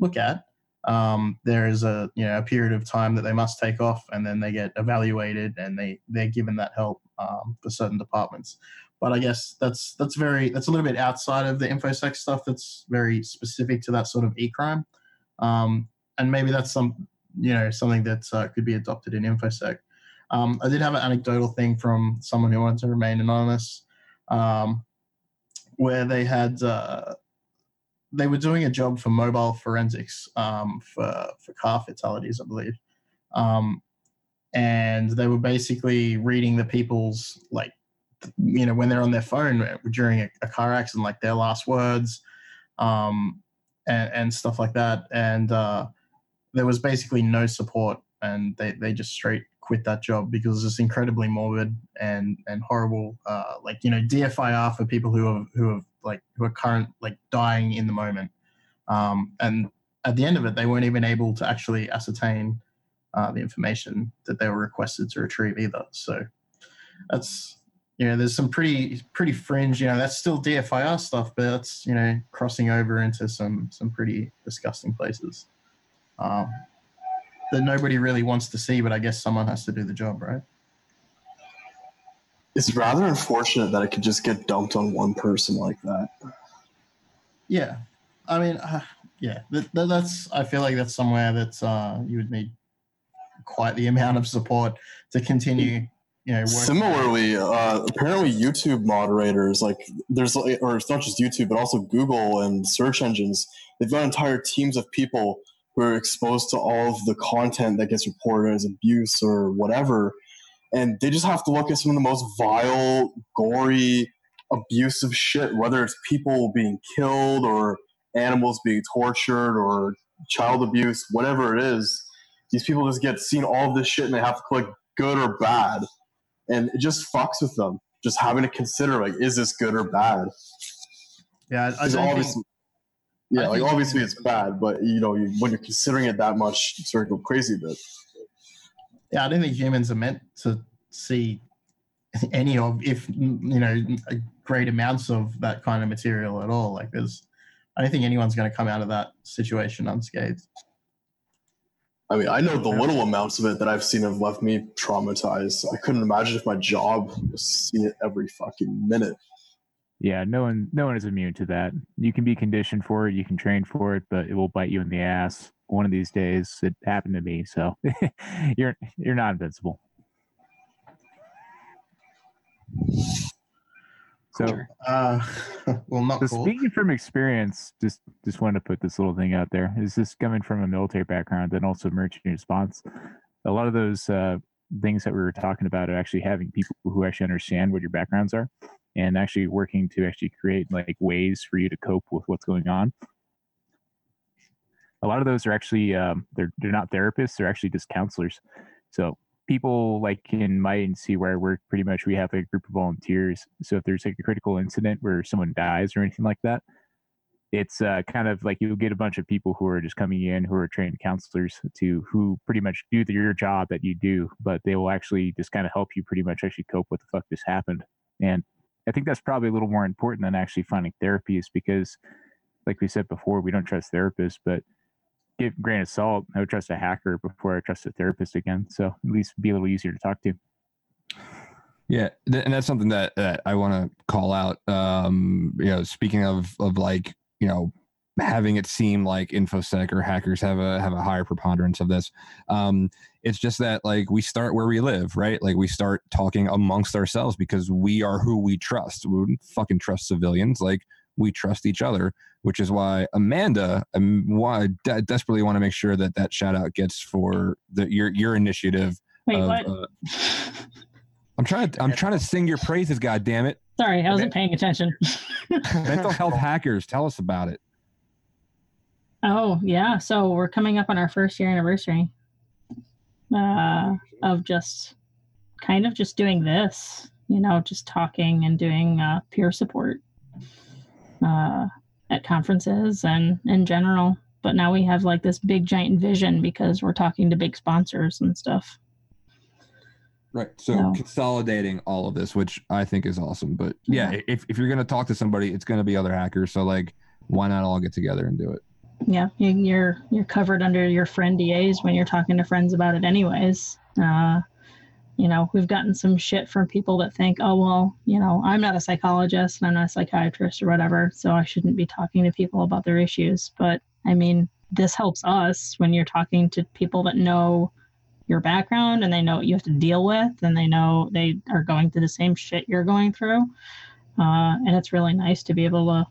look at, um, there is a you know a period of time that they must take off, and then they get evaluated, and they they're given that help um, for certain departments. But I guess that's that's very that's a little bit outside of the infosec stuff. That's very specific to that sort of e-crime, um, and maybe that's some you know something that uh, could be adopted in infosec. Um, I did have an anecdotal thing from someone who wanted to remain anonymous, um, where they had uh, they were doing a job for mobile forensics um, for for car fatalities, I believe, um, and they were basically reading the people's like you know when they're on their phone during a, a car accident, like their last words, um, and and stuff like that, and uh, there was basically no support, and they they just straight quit that job because it's incredibly morbid and and horrible. Uh, like you know DFIR for people who have who have like who are current like dying in the moment, um, and at the end of it, they weren't even able to actually ascertain uh, the information that they were requested to retrieve either. So that's you know there's some pretty pretty fringe you know that's still DFIR stuff, but that's you know crossing over into some some pretty disgusting places. Um, that nobody really wants to see, but I guess someone has to do the job, right? It's rather unfortunate that it could just get dumped on one person like that. Yeah, I mean, uh, yeah, that, that, that's. I feel like that's somewhere that uh, you would need quite the amount of support to continue. You know. Similarly, uh, apparently YouTube moderators, like there's, or it's not just YouTube, but also Google and search engines. They've got entire teams of people who are exposed to all of the content that gets reported as abuse or whatever, and they just have to look at some of the most vile, gory, abusive shit, whether it's people being killed or animals being tortured or child abuse, whatever it is. These people just get seen all of this shit and they have to click good or bad and it just fucks with them. Just having to consider like, is this good or bad? Yeah, I, I obviously, yeah, I like obviously it's bad, but you know, you, when you're considering it that much, you sort of go crazy a bit. yeah, I don't think humans are meant to see any of, if you know, great amounts of that kind of material at all. Like, there's, I don't think anyone's going to come out of that situation unscathed. I mean, I know the little amounts of it that I've seen have left me traumatized. I couldn't imagine if my job was seeing it every fucking minute. Yeah, no one no one is immune to that. You can be conditioned for it, you can train for it, but it will bite you in the ass one of these days. It happened to me, so you're you're not invincible. So, uh, well, not so cool. speaking from experience, just just wanted to put this little thing out there. Is this coming from a military background and also emergency response? A lot of those uh, things that we were talking about are actually having people who actually understand what your backgrounds are and actually working to actually create like ways for you to cope with what's going on. A lot of those are actually um, they're they're not therapists; they're actually just counselors. So people like in my agency where I work, pretty much we have a group of volunteers. So if there's like a critical incident where someone dies or anything like that, it's uh, kind of like you'll get a bunch of people who are just coming in who are trained counselors to who pretty much do the, your job that you do, but they will actually just kind of help you pretty much actually cope with the fuck just happened. And I think that's probably a little more important than actually finding therapies because, like we said before, we don't trust therapists, but give grain of salt, I would trust a hacker before I trust a therapist again. So at least be a little easier to talk to. Yeah, and that's something that, that I want to call out. Um, you know, speaking of of like you know having it seem like infosec or hackers have a have a higher preponderance of this. Um, it's just that like we start where we live, right? Like we start talking amongst ourselves because we are who we trust. We wouldn't fucking trust civilians. Like we trust each other, which is why Amanda, um, why de- desperately want to make sure that that shout out gets for the your your initiative. Wait, of, what? uh, I'm trying to I'm trying to sing your praises, God damn it! Sorry, I wasn't paying attention. Mental health hackers, tell us about it. Oh yeah, so we're coming up on our first year anniversary uh, of just kind of just doing this, you know, just talking and doing uh, peer support uh, at conferences and in general. But now we have like this big giant vision because we're talking to big sponsors and stuff. Right. So No. consolidating all of this, which I think is awesome. But yeah, Yeah. if, if you're going to talk to somebody, it's going to be other hackers. So like, why not all get together and do it? Yeah, you, you're you're covered under your friend DAs when you're talking to friends about it, anyways. Uh, you know, we've gotten some shit from people that think, oh well, you know, I'm not a psychologist and I'm not a psychiatrist or whatever, so I shouldn't be talking to people about their issues. But I mean, this helps us when you're talking to people that know your background and they know what you have to deal with and they know they are going through the same shit you're going through. Uh, and it's really nice to be able to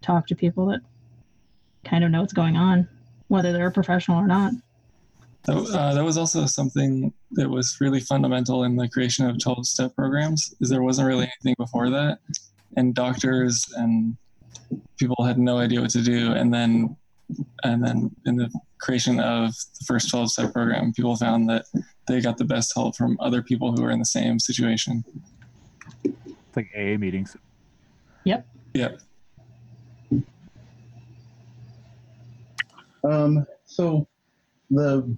talk to people that kind of know what's going on, whether they're a professional or not. That, uh, that was also something that was really fundamental in the creation of 12 step programs is there wasn't really anything before that and doctors and people had no idea what to do and then and then in the creation of the first 12 step program people found that they got the best help from other people who were in the same situation It's like AA meetings. Yep. Yep. Um, so the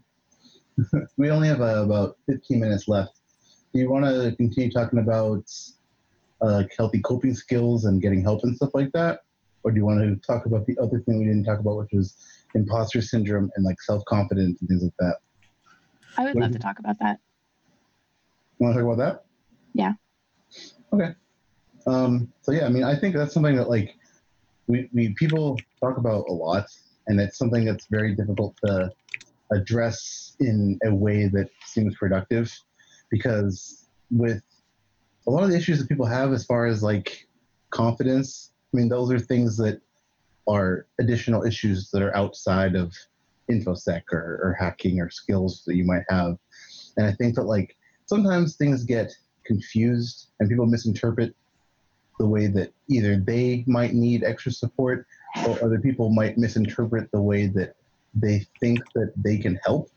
we only have uh, about 15 minutes left. Do you want to continue talking about uh, healthy coping skills and getting help and stuff like that, or do you want to talk about the other thing we didn't talk about, which was imposter syndrome and like self confidence and things like that? I would What love to talk about that. You want to talk about that? Yeah. Okay. Um, so yeah, I mean, I think that's something that like we, we people talk about a lot, and it's something that's very difficult to address in a way that seems productive, because with a lot of the issues that people have as far as like confidence, I mean, those are things that are additional issues that are outside of infosec or, or hacking or skills that you might have, and I think that like sometimes things get confused and people misinterpret the way that either they might need extra support or other people might misinterpret the way that they think that they can help.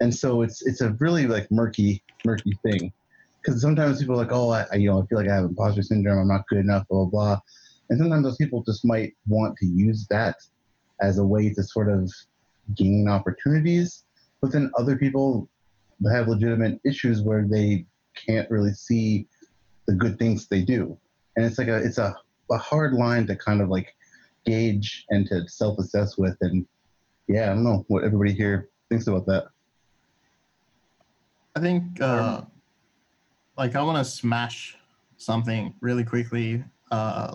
And so it's it's a really like murky murky thing. Because sometimes people are like oh I, you know i feel like i have imposter syndrome. I'm not good enough blah blah blah. And sometimes those people just might want to use that as a way to sort of gain opportunities. But then other people have legitimate issues where they can't really see the good things they do. And it's like a it's a, a hard line to kind of like gauge and to self-assess with and yeah i don't know what everybody here thinks about that I think, uh, like, I want to smash something really quickly uh,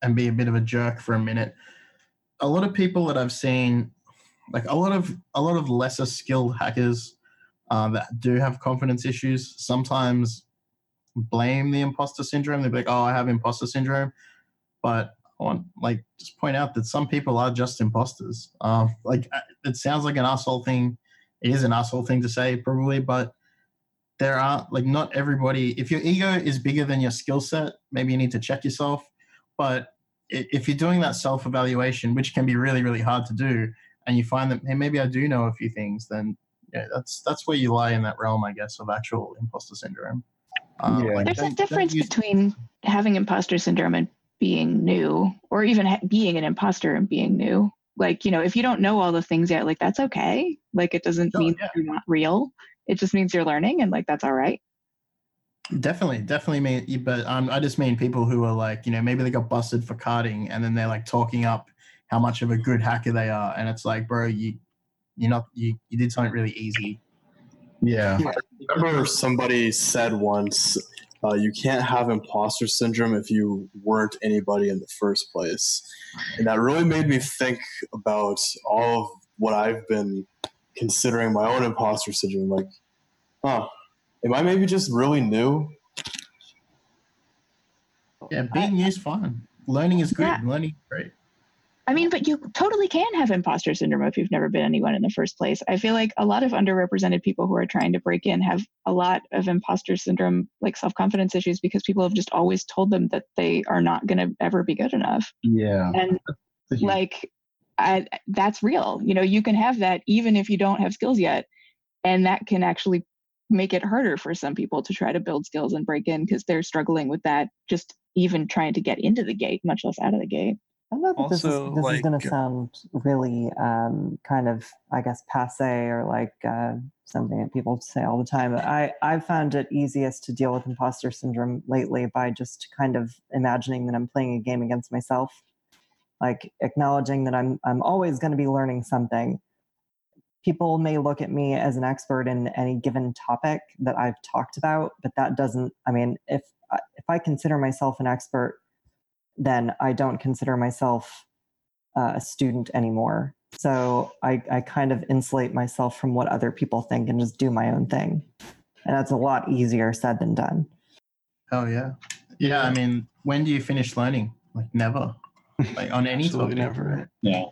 and be a bit of a jerk for a minute. A lot of people that I've seen, like a lot of a lot of lesser skilled hackers uh, that do have confidence issues, sometimes blame the imposter syndrome. They'd be like, "Oh, I have imposter syndrome," but I want like just point out that some people are just imposters. Um, like uh, it sounds like an asshole thing. It is an asshole thing to say, probably, but there are like not everybody. If your ego is bigger than your skill set, maybe you need to check yourself. But if you're doing that self evaluation, which can be really really hard to do, and you find that hey, maybe I do know a few things, then yeah, that's that's where you lie in that realm, I guess, of actual imposter syndrome. Um, like, There's a don't- don't difference use- between having imposter syndrome and being new, or even ha- being an imposter and being new. Like, you know, if you don't know all the things yet, like that's okay. Like, it doesn't mean that you're not real. It just means you're learning, and like that's all right. Definitely, definitely mean, but um, I just mean people who are like, you know, maybe they got busted for carding, and then they're like talking up how much of a good hacker they are, and it's like, bro, you, you're not, you, you did something really easy. Yeah. I remember somebody said once, uh, you can't have imposter syndrome if you weren't anybody in the first place. And that really made me think about all of what I've been considering my own imposter syndrome. Like, huh, am I maybe just really new? Yeah, being new is fun. Learning is good. Learning is great. I mean, but you totally can have imposter syndrome if you've never been anyone in the first place. I feel like a lot of underrepresented people who are trying to break in have a lot of imposter syndrome, like self confidence issues, because people have just always told them that they are not going to ever be good enough. Yeah. And like, I, that's real. You know, you can have that even if you don't have skills yet. And that can actually make it harder for some people to try to build skills and break in because they're struggling with that, just even trying to get into the gate, much less out of the gate. I know that this is Also, this is going to sound really um, kind of, I guess, passe or like uh, something that people say all the time. But I I found it easiest to deal with imposter syndrome lately by just kind of imagining that I'm playing a game against myself, like acknowledging that I'm I'm always going to be learning something. People may look at me as an expert in any given topic that I've talked about, but that doesn't. I mean, if if I consider myself an expert then I don't consider myself uh, a student anymore. So I, I kind of insulate myself from what other people think and just do my own thing. And that's a lot easier said than done. Oh yeah, yeah. I mean, when do you finish learning? Like never. Like on any Absolutely topic. never. Yeah.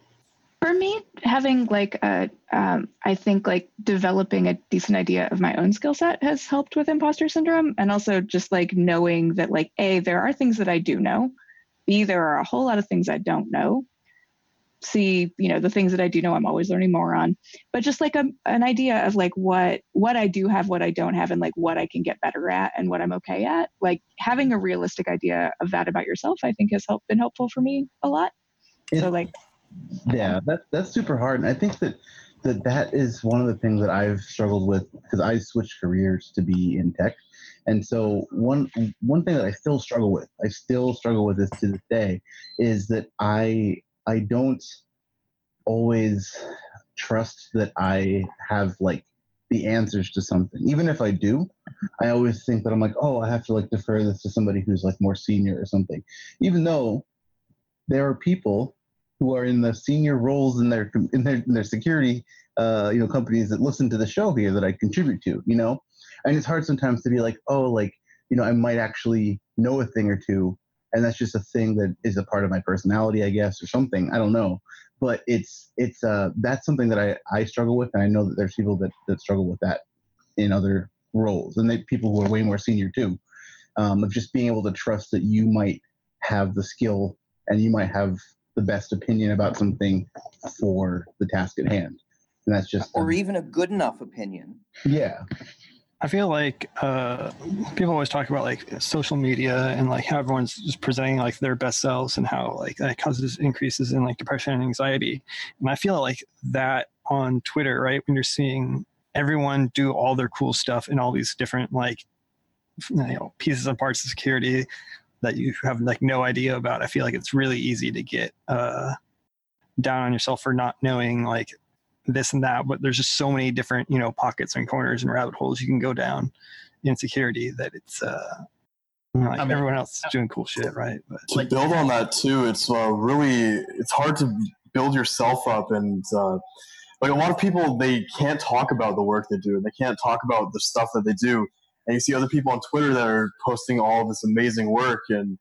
For me, having like a, um, I think like developing a decent idea of my own skill set has helped with imposter syndrome, and also just like knowing that like a there are things that I do know, b there are a whole lot of things I don't know. C, you know, the things that I do know, I'm always learning more on. But just like a, an idea of like what what I do have, what I don't have, and like what I can get better at, and what I'm okay at. Like having a realistic idea of that about yourself, I think has helped been helpful for me a lot. So like yeah um, that that's super hard and i think that that that is one of the things that i've struggled with because i switched careers to be in tech and so one one thing that i still struggle with i still struggle with this to this day is that i i don't always trust that i have like the answers to something. Even if i do i always think that i'm like oh i have to like defer this to somebody who's like more senior or something. Even though there are people who are in the senior roles in their in their, in their security uh, you know companies that listen to the show here that I contribute to you know and it's hard sometimes to be like oh like you know I might actually know a thing or two and that's just a thing that is a part of my personality I guess or something I don't know but it's it's uh that's something that I I struggle with and I know that there's people that that struggle with that in other roles and they people who are way more senior too um, of just being able to trust that you might have the skill and you might have the best opinion about something for the task at hand. And that's just or even a good enough opinion. yeah. I feel like uh, people always talk about like social media and like how everyone's just presenting like their best selves and how like that causes increases in like depression and anxiety. And I feel like that on Twitter, right? When you're seeing everyone do all their cool stuff in all these different like you know pieces and parts of security that you have like no idea about. I feel like it's really easy to get uh, down on yourself for not knowing like this and that. But there's just so many different you know pockets and corners and rabbit holes you can go down in security that it's uh, like I mean- everyone else is doing cool shit, right? But to build on that too it's uh, really it's hard to build yourself up and uh, like a lot of people they can't talk about the work they do and they can't talk about the stuff that they do and you see other people on Twitter that are posting all this amazing work, and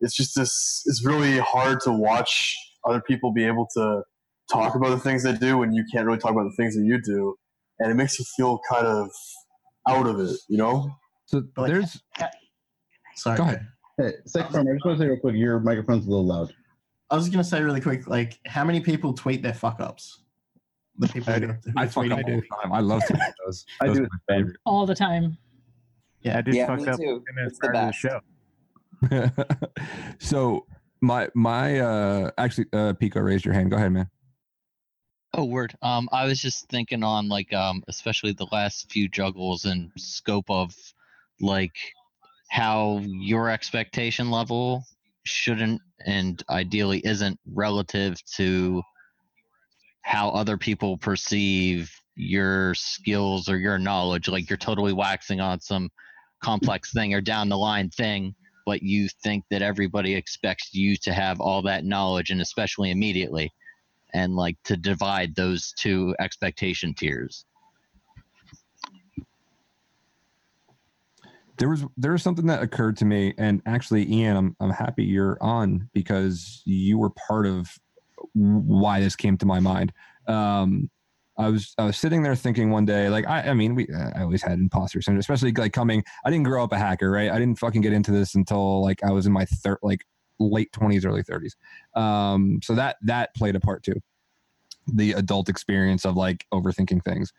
it's just this. It's really hard to watch other people be able to talk about the things they do when you can't really talk about the things that you do, and it makes you feel kind of out of it, you know. So there's. Sorry. Go ahead. Hey, Sec Farm, I just want to say real quick, your microphone's a little loud. I was gonna say really quick, like how many people tweet their fuck ups? The people who, who I fuck tweet up it. all the time. I love to do those. I Those do are my favorite. all the time. Yeah, I just Yeah, fucked me up too. 10 It's the prior the show. so my my uh actually uh Pico raised your hand. Go ahead, man. Oh, word. Um, I was just thinking on like um, especially the last few juggles and scope of like how your expectation level shouldn't and ideally isn't relative to how other people perceive your skills or your knowledge. Like you're totally waxing on some complex thing or down the line thing, but you think that everybody expects you to have all that knowledge and especially immediately and like to divide those two expectation tiers. There was there was something that occurred to me, and actually, Ian, I'm I'm happy you're on because you were part of why this came to my mind. Um, I was I was sitting there thinking one day, like I, I mean, we I always had imposter syndrome, especially like coming. I didn't grow up a hacker, right? I didn't fucking get into this until like I was in my third, like late twenties, early thirties. Um, so that that played a part too. The adult experience of like overthinking things.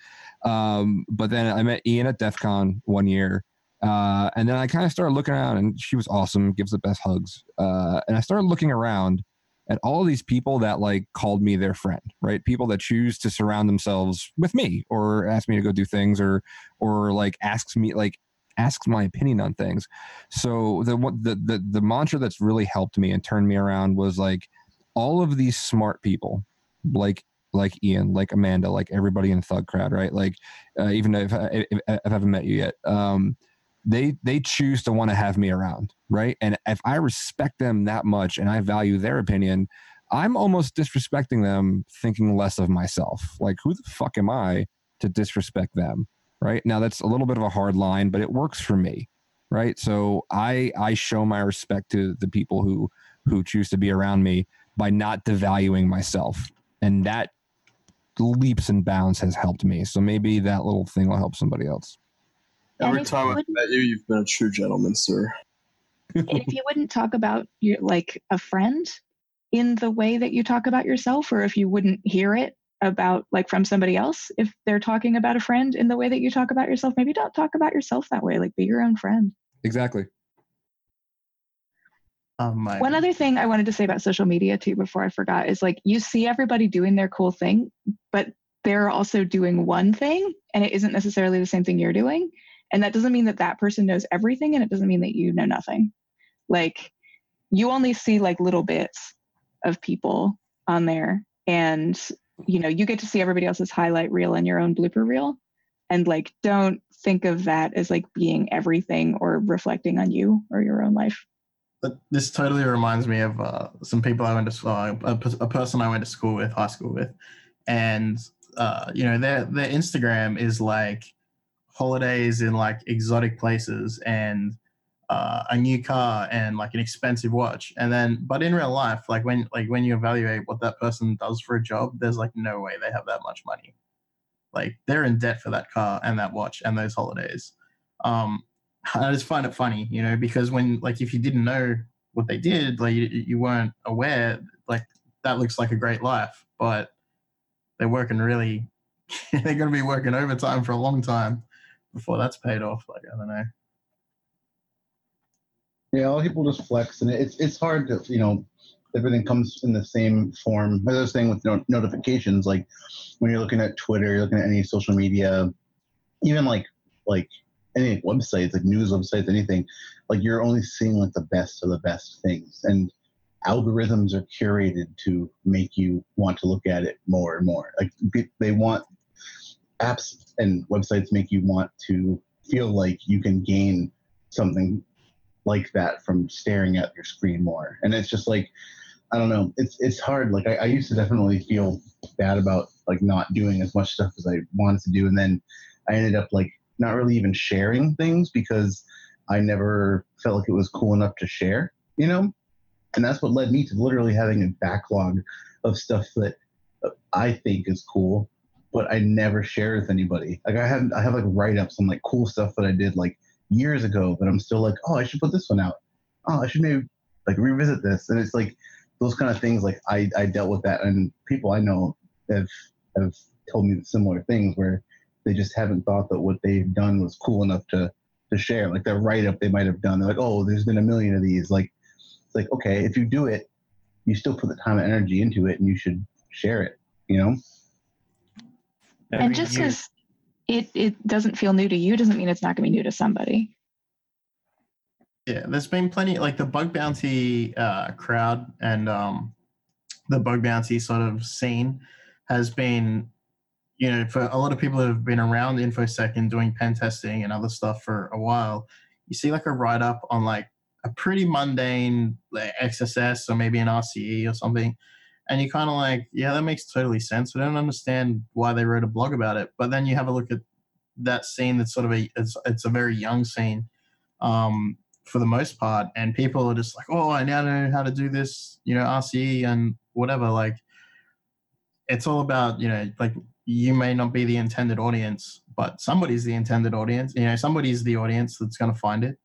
Um, but then I met Ian at DEF CON one year. Uh, and then I kind of started looking around, and she was awesome, gives the best hugs. Uh, and I started looking around at all these people that like called me their friend, right? People that choose to surround themselves with me, or ask me to go do things, or or like asks me like asks my opinion on things. So the the the the mantra that's really helped me and turned me around was like all of these smart people, like like Ian, like Amanda, like everybody in Thug crowd, right? Like uh, even if, if, if I haven't met you yet, um, they they choose to want to have me around right and if i respect them that much and i value their opinion i'm almost disrespecting them thinking less of myself like who the fuck am i to disrespect them right? Now that's a little bit of a hard line but it works for me right? So i i show my respect to the people who who choose to be around me by not devaluing myself. And that leaps and bounds has helped me. So maybe that little thing will help somebody else. Every time I've met you, you've been a true gentleman, sir. and if you wouldn't talk about your like a friend in the way that you talk about yourself or if you wouldn't hear it about like from somebody else if they're talking about a friend in the way that you talk about yourself maybe don't talk about yourself that way like be your own friend exactly oh my. one other thing i wanted to say about social media too before i forgot is like you see everybody doing their cool thing but they're also doing one thing and it isn't necessarily the same thing you're doing and that doesn't mean that that person knows everything and it doesn't mean that you know nothing like you only see like little bits of people on there and you know you get to see everybody else's highlight reel and your own blooper reel. And like don't think of that as like being everything or reflecting on you or your own life. This totally reminds me of uh, some people I went to uh, a person I went to school with, high school with, and uh, you know their their Instagram is like holidays in like exotic places. And uh, a new car and like an expensive watch, and then but in real life, like when like when you evaluate what that person does for a job, there's like no way they have that much money. Like they're in debt for that car and that watch and those holidays. Um, I just find it funny, you know, because when like if you didn't know what they did, like you, you weren't aware, like that looks like a great life, but they're working really, they're going to be working overtime for a long time before that's paid off. Like I don't know. Yeah, all people just flex, and it's it's hard to you know everything comes in the same form. As I was saying with no- notifications, like when you're looking at Twitter, you're looking at any social media, even like like any websites, like news websites, anything, like you're only seeing like the best of the best things, and algorithms are curated to make you want to look at it more and more. Like they want apps and websites make you want to feel like you can gain something like that from staring at your screen more. And it's just like, I don't know, it's it's hard. Like I, I used to definitely feel bad about like not doing as much stuff as I wanted to do, and then I ended up like not really even sharing things because I never felt like it was cool enough to share, you know? And that's what led me to literally having a backlog of stuff that I think is cool, but I never share with anybody. Like I have I have like write ups on like cool stuff that I did like years ago, but I'm still like, oh, I should put this one out. Oh, I should maybe like revisit this. And it's like those kind of things. Like I I dealt with that, and people I know have have told me similar things where they just haven't thought that what they've done was cool enough to to share. Like their write up they might have done. They're like, oh, there's been a million of these. Like it's like okay, if you do it, you still put the time and energy into it, and you should share it. You know. and just because it, it doesn't feel new to you doesn't mean it's not going to be new to somebody. Yeah, there's been plenty like the bug bounty uh, crowd and um, the bug bounty sort of scene has been, you know, for a lot of people who have been around InfoSec and doing pen testing and other stuff for a while, you see like a write up on like a pretty mundane like, XSS or maybe an RCE or something. And you kind of like, yeah, that makes totally sense. I don't understand why they wrote a blog about it. But then you have a look at that scene that's sort of a, it's, it's a very young scene. Um, for the most part, and people are just like, "Oh, I now know how to do this," you know, RCE and whatever. Like, it's all about you know, like you may not be the intended audience, but somebody's the intended audience. You know, somebody's the audience that's going to find it.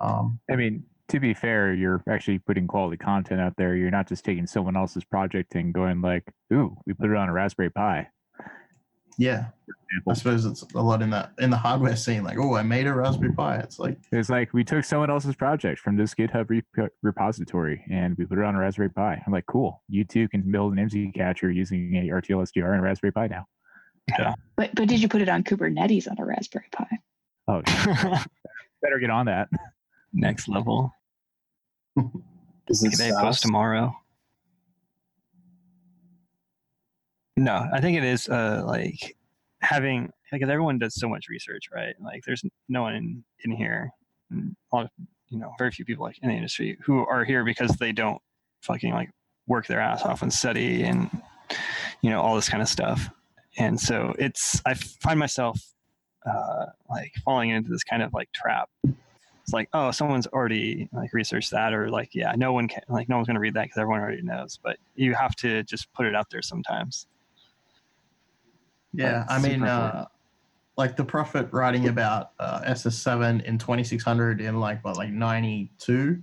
Um, I mean, to be fair, you're actually putting quality content out there. You're not just taking someone else's project and going like, "Ooh, we put it on a Raspberry Pi." yeah, I suppose it's a lot in that in the hardware scene. Like, oh, I made a Raspberry Pi. It's like It's like we took someone else's project from this GitHub rep- repository and we put it on a Raspberry Pi. I'm like, cool. You too can build an IMSI catcher using a RTL SDR and a Raspberry Pi now. Yeah. But but did you put it on Kubernetes on a Raspberry Pi? Oh, better get on that. Next level. Is it Today SaaS? post tomorrow. No, I think it is uh, like having because everyone does so much research, right? Like there's no one in, in here, a lot of, you know, very few people like in the industry who are here because they don't fucking like work their ass off and study and you know all this kind of stuff. And so it's I find myself uh, like falling into this kind of like trap. It's like, oh, someone's already like researched that, or like, yeah, no one can, like, no one's gonna read that because everyone already knows. But you have to just put it out there sometimes. Yeah, I mean, uh, like the prophet writing about uh, SS7 in 2600 in like what, like 92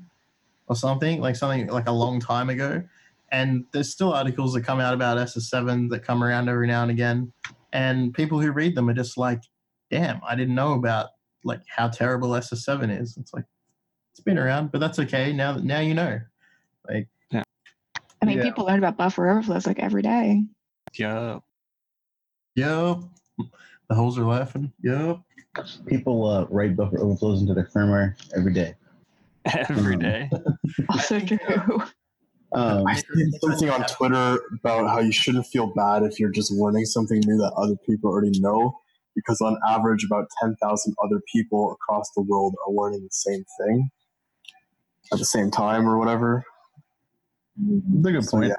or something, like something like a long time ago. And there's still articles that come out about SS7 that come around every now and again, and people who read them are just like, "Damn, I didn't know about like how terrible SS7 is." It's like it's been around, but that's okay. Now, now you know. Like, yeah, I mean, Yeah. people learn about buffer overflows like every day. yeah. Yup. The holes are laughing. Yup. People uh, write buffer overflows into their firmware every day. Every day. Also true. Um, I seen something on Twitter about how you shouldn't feel bad if you're just learning something new that other people already know, because on average, about 10,000 other people across the world are learning the same thing at the same time or whatever. That's a good So, point. yeah,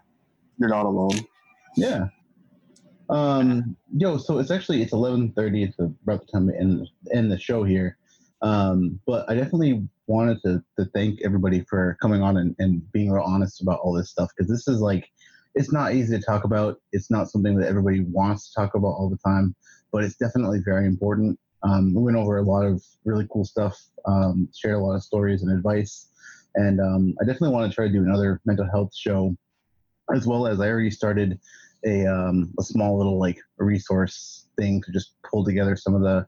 you're not alone. Yeah. Um, yo, so it's actually it's eleven thirty. It's about the time to end end the show here. Um, but I definitely wanted to to thank everybody for coming on and, and being real honest about all this stuff because this is like it's not easy to talk about. It's not something that everybody wants to talk about all the time, but it's definitely very important. Um, we went over a lot of really cool stuff, um, shared a lot of stories and advice, and um, I definitely want to try to do another mental health show, as well as I already started a um, a small little like resource thing to just pull together some of the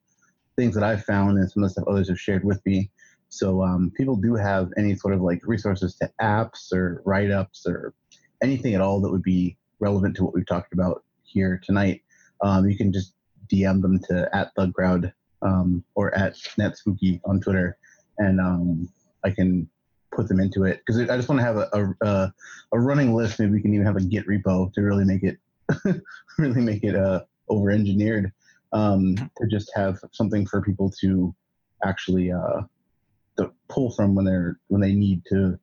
things that I've found and some of the stuff others have shared with me. So um, people do have any sort of like resources to apps or write ups or anything at all that would be relevant to what we've talked about here tonight. Um, you can just DM them to at Thugcrowd um, or at NetSpooky on Twitter, and um, I can put them into it. Because I just want to have a, a, a, a running list. Maybe we can even have a Git repo to really make it really make it uh, over engineered um, to just have something for people to actually uh, to pull from when they're when they need to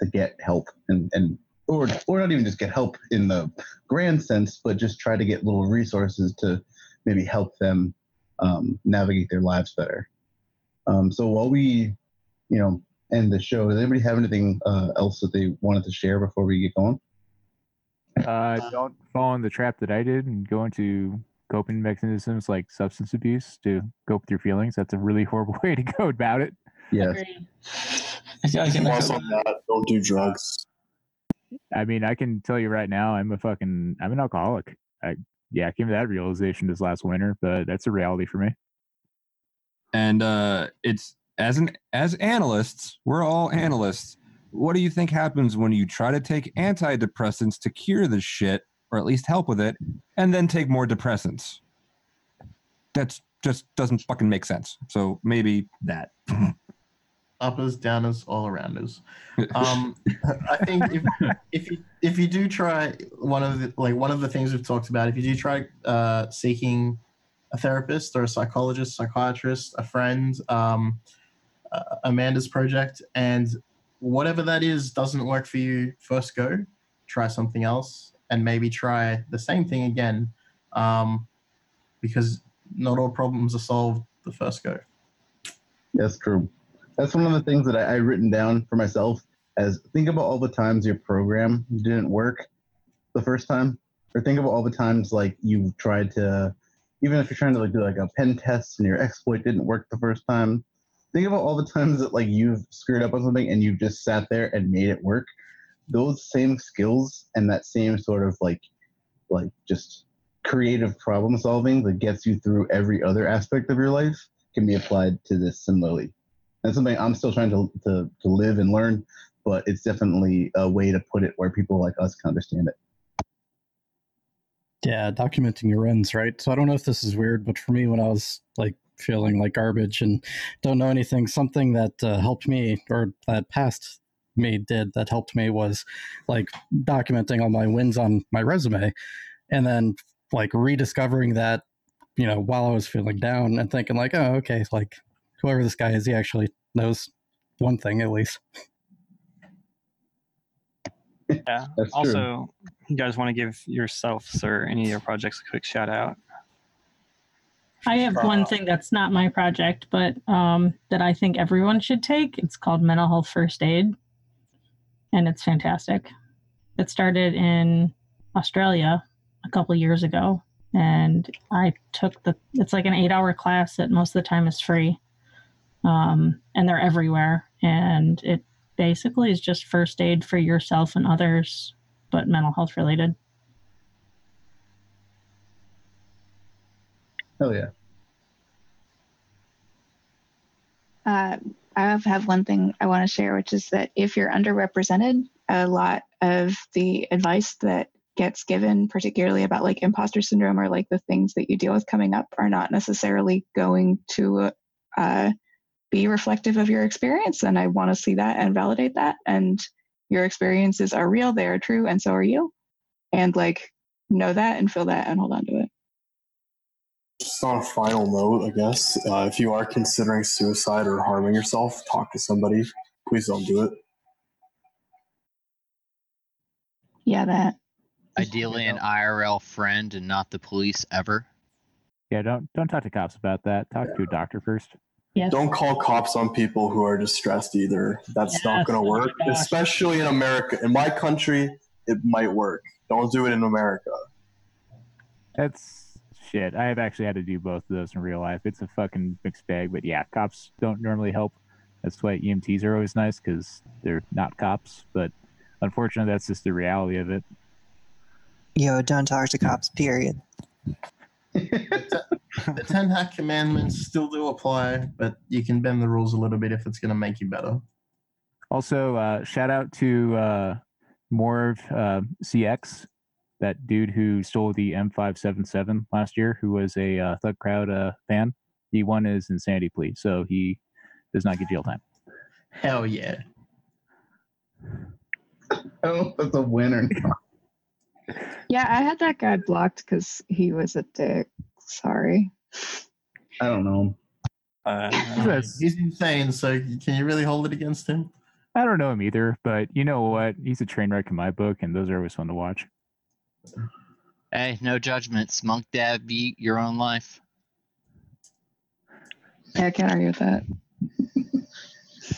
to get help and and or or not even just get help in the grand sense, but just try to get little resources to maybe help them um, navigate their lives better. Um, so while we, you know, end the show, does anybody have anything uh, else that they wanted to share before we get going? Uh, don't fall in the trap that I did and go into coping mechanisms like substance abuse to cope with your feelings. That's a really horrible way to go about it. Yes. I can Also, that don't do drugs. I mean, I can tell you right now, I'm a fucking, I'm an alcoholic. I, yeah, I came to that realization this last winter, but that's a reality for me. And uh, it's as an as analysts, we're all analysts. What do you think happens when you try to take antidepressants to cure this shit, or at least help with it, and then take more depressants? That's just doesn't fucking make sense. So maybe that. uppers, downers, all around us. Um, I think if, if you if you do try one of the like one of the things we've talked about, if you do try uh, seeking a therapist or a psychologist, psychiatrist, a friend, um, uh, Amanda's project, and whatever that is doesn't work for you, first go, try something else, and maybe try the same thing again, um, because not all problems are solved the first go. That's true. That's one of the things that I, I written down for myself as think about all the times your program didn't work the first time, or think about all the times like you tried to, even if you're trying to like do like a pen test and your exploit didn't work the first time. Think about all the times that like you've screwed up on something and you just sat there and made it work. Those same skills and that same sort of like, like just creative problem solving that gets you through every other aspect of your life can be applied to this similarly. That's something I'm still trying to, to, to live and learn, but it's definitely a way to put it where people like us can understand it. Yeah, documenting your runs, right? So I don't know if this is weird, but for me, when I was like feeling like garbage and don't know anything, something that uh, helped me or that past me did that helped me was like documenting all my wins on my resume and then like rediscovering that, you know, while I was feeling down and thinking like, oh, okay, like whoever this guy is, he actually knows one thing at least. Yeah. That's true. also, you guys want to give yourselves or any of your projects a quick shout out? I have one thing that's not my project, but um, that I think everyone should take. It's called Mental Health First Aid, and it's fantastic. It started in Australia a couple years ago, and I took the. It's like an eight-hour class that most of the time is free, um, and they're everywhere. And it basically is just first aid for yourself and others, but mental health related. Hell yeah. Uh, I have, have one thing I want to share, which is that if you're underrepresented, a lot of the advice that gets given, particularly about like imposter syndrome or like the things that you deal with coming up, are not necessarily going to uh, be reflective of your experience. And I want to see that and validate that. And your experiences are real, they are true, and so are you. And like know that and feel that and hold on to it. Just on a final note, I guess, uh, if you are considering suicide or harming yourself, talk to somebody. Please don't do it. Yeah, that. Ideally, an IRL friend and not the police ever. Yeah, don't don't talk to cops about that. Talk to a doctor first. Yes. Don't call cops on people who are distressed either. That's not going to oh work, gosh. especially in America. In my country, it might work. Don't do it in America. That's shit. I have actually had to do both of those in real life. It's a fucking mixed bag, but yeah, cops don't normally help. That's why EMTs are always nice because they're not cops. But unfortunately, that's just the reality of it. Yo, don't talk to cops, period. the 10 hack commandments still do apply, but you can bend the rules a little bit if it's going to make you better. Also, uh, shout out to uh, Morv uh, CX, that dude who stole the M577 last year, who was a uh, Thug Crowd uh, fan. He won his insanity plea, so he does not get jail time. Hell yeah. Oh, that's a winner. Yeah, I had that guy blocked because he was a dick. Sorry. I don't know. Him. He's insane, so can you really hold it against him? I don't know him either, but you know what? He's a train wreck in my book, and those are always fun to watch. Hey, no judgments. Monk dad beat your own life. Yeah, I can't argue with that.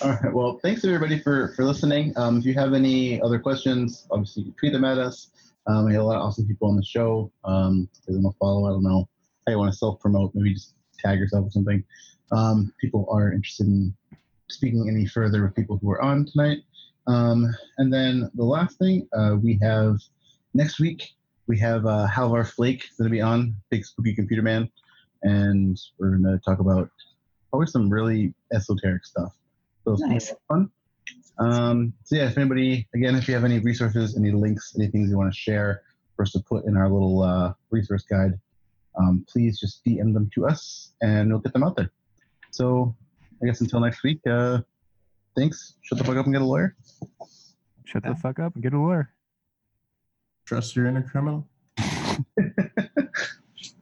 All right. Well, thanks everybody for for listening. Um, if you have any other questions, obviously you can tweet them at us. Um, we had a lot of awesome people on the show. Um, they want to follow, I don't know how you want to self promote. Maybe just tag yourself or something. Um, people are interested in speaking any further with people who are on tonight. Um, and then the last thing uh, we have next week we have uh, Halvar Flake going to be on, big spooky computer man, and we're going to talk about probably some really esoteric stuff. So Nice. fun. Um, so yeah, if anybody, again, if you have any resources, any links, any things you want to share for us to put in our little uh, resource guide, um, please just DM them to us and we'll get them out there. So I guess until next week, uh, thanks. Shut the fuck up and get a lawyer. Shut the fuck up and get a lawyer. Trust your inner criminal.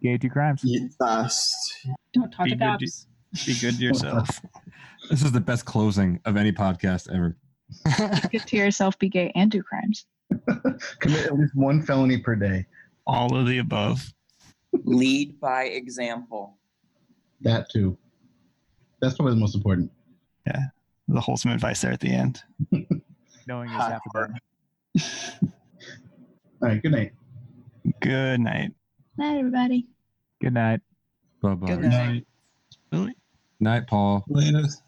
Gay do crimes. Eat fast. Don't talk Be to good, to, cops. be good to yourself. This is the best closing of any podcast ever. Get to yourself, be gay, and do crimes. Commit at least one felony per day. All of the above. Lead by example. That too. That's probably the most important. Yeah. The wholesome advice there at the end. Knowing is half the battle. All right. Good night. Good night. Night, everybody. Good night. Bye bye. Good night. Really? Night, Paul. Latest.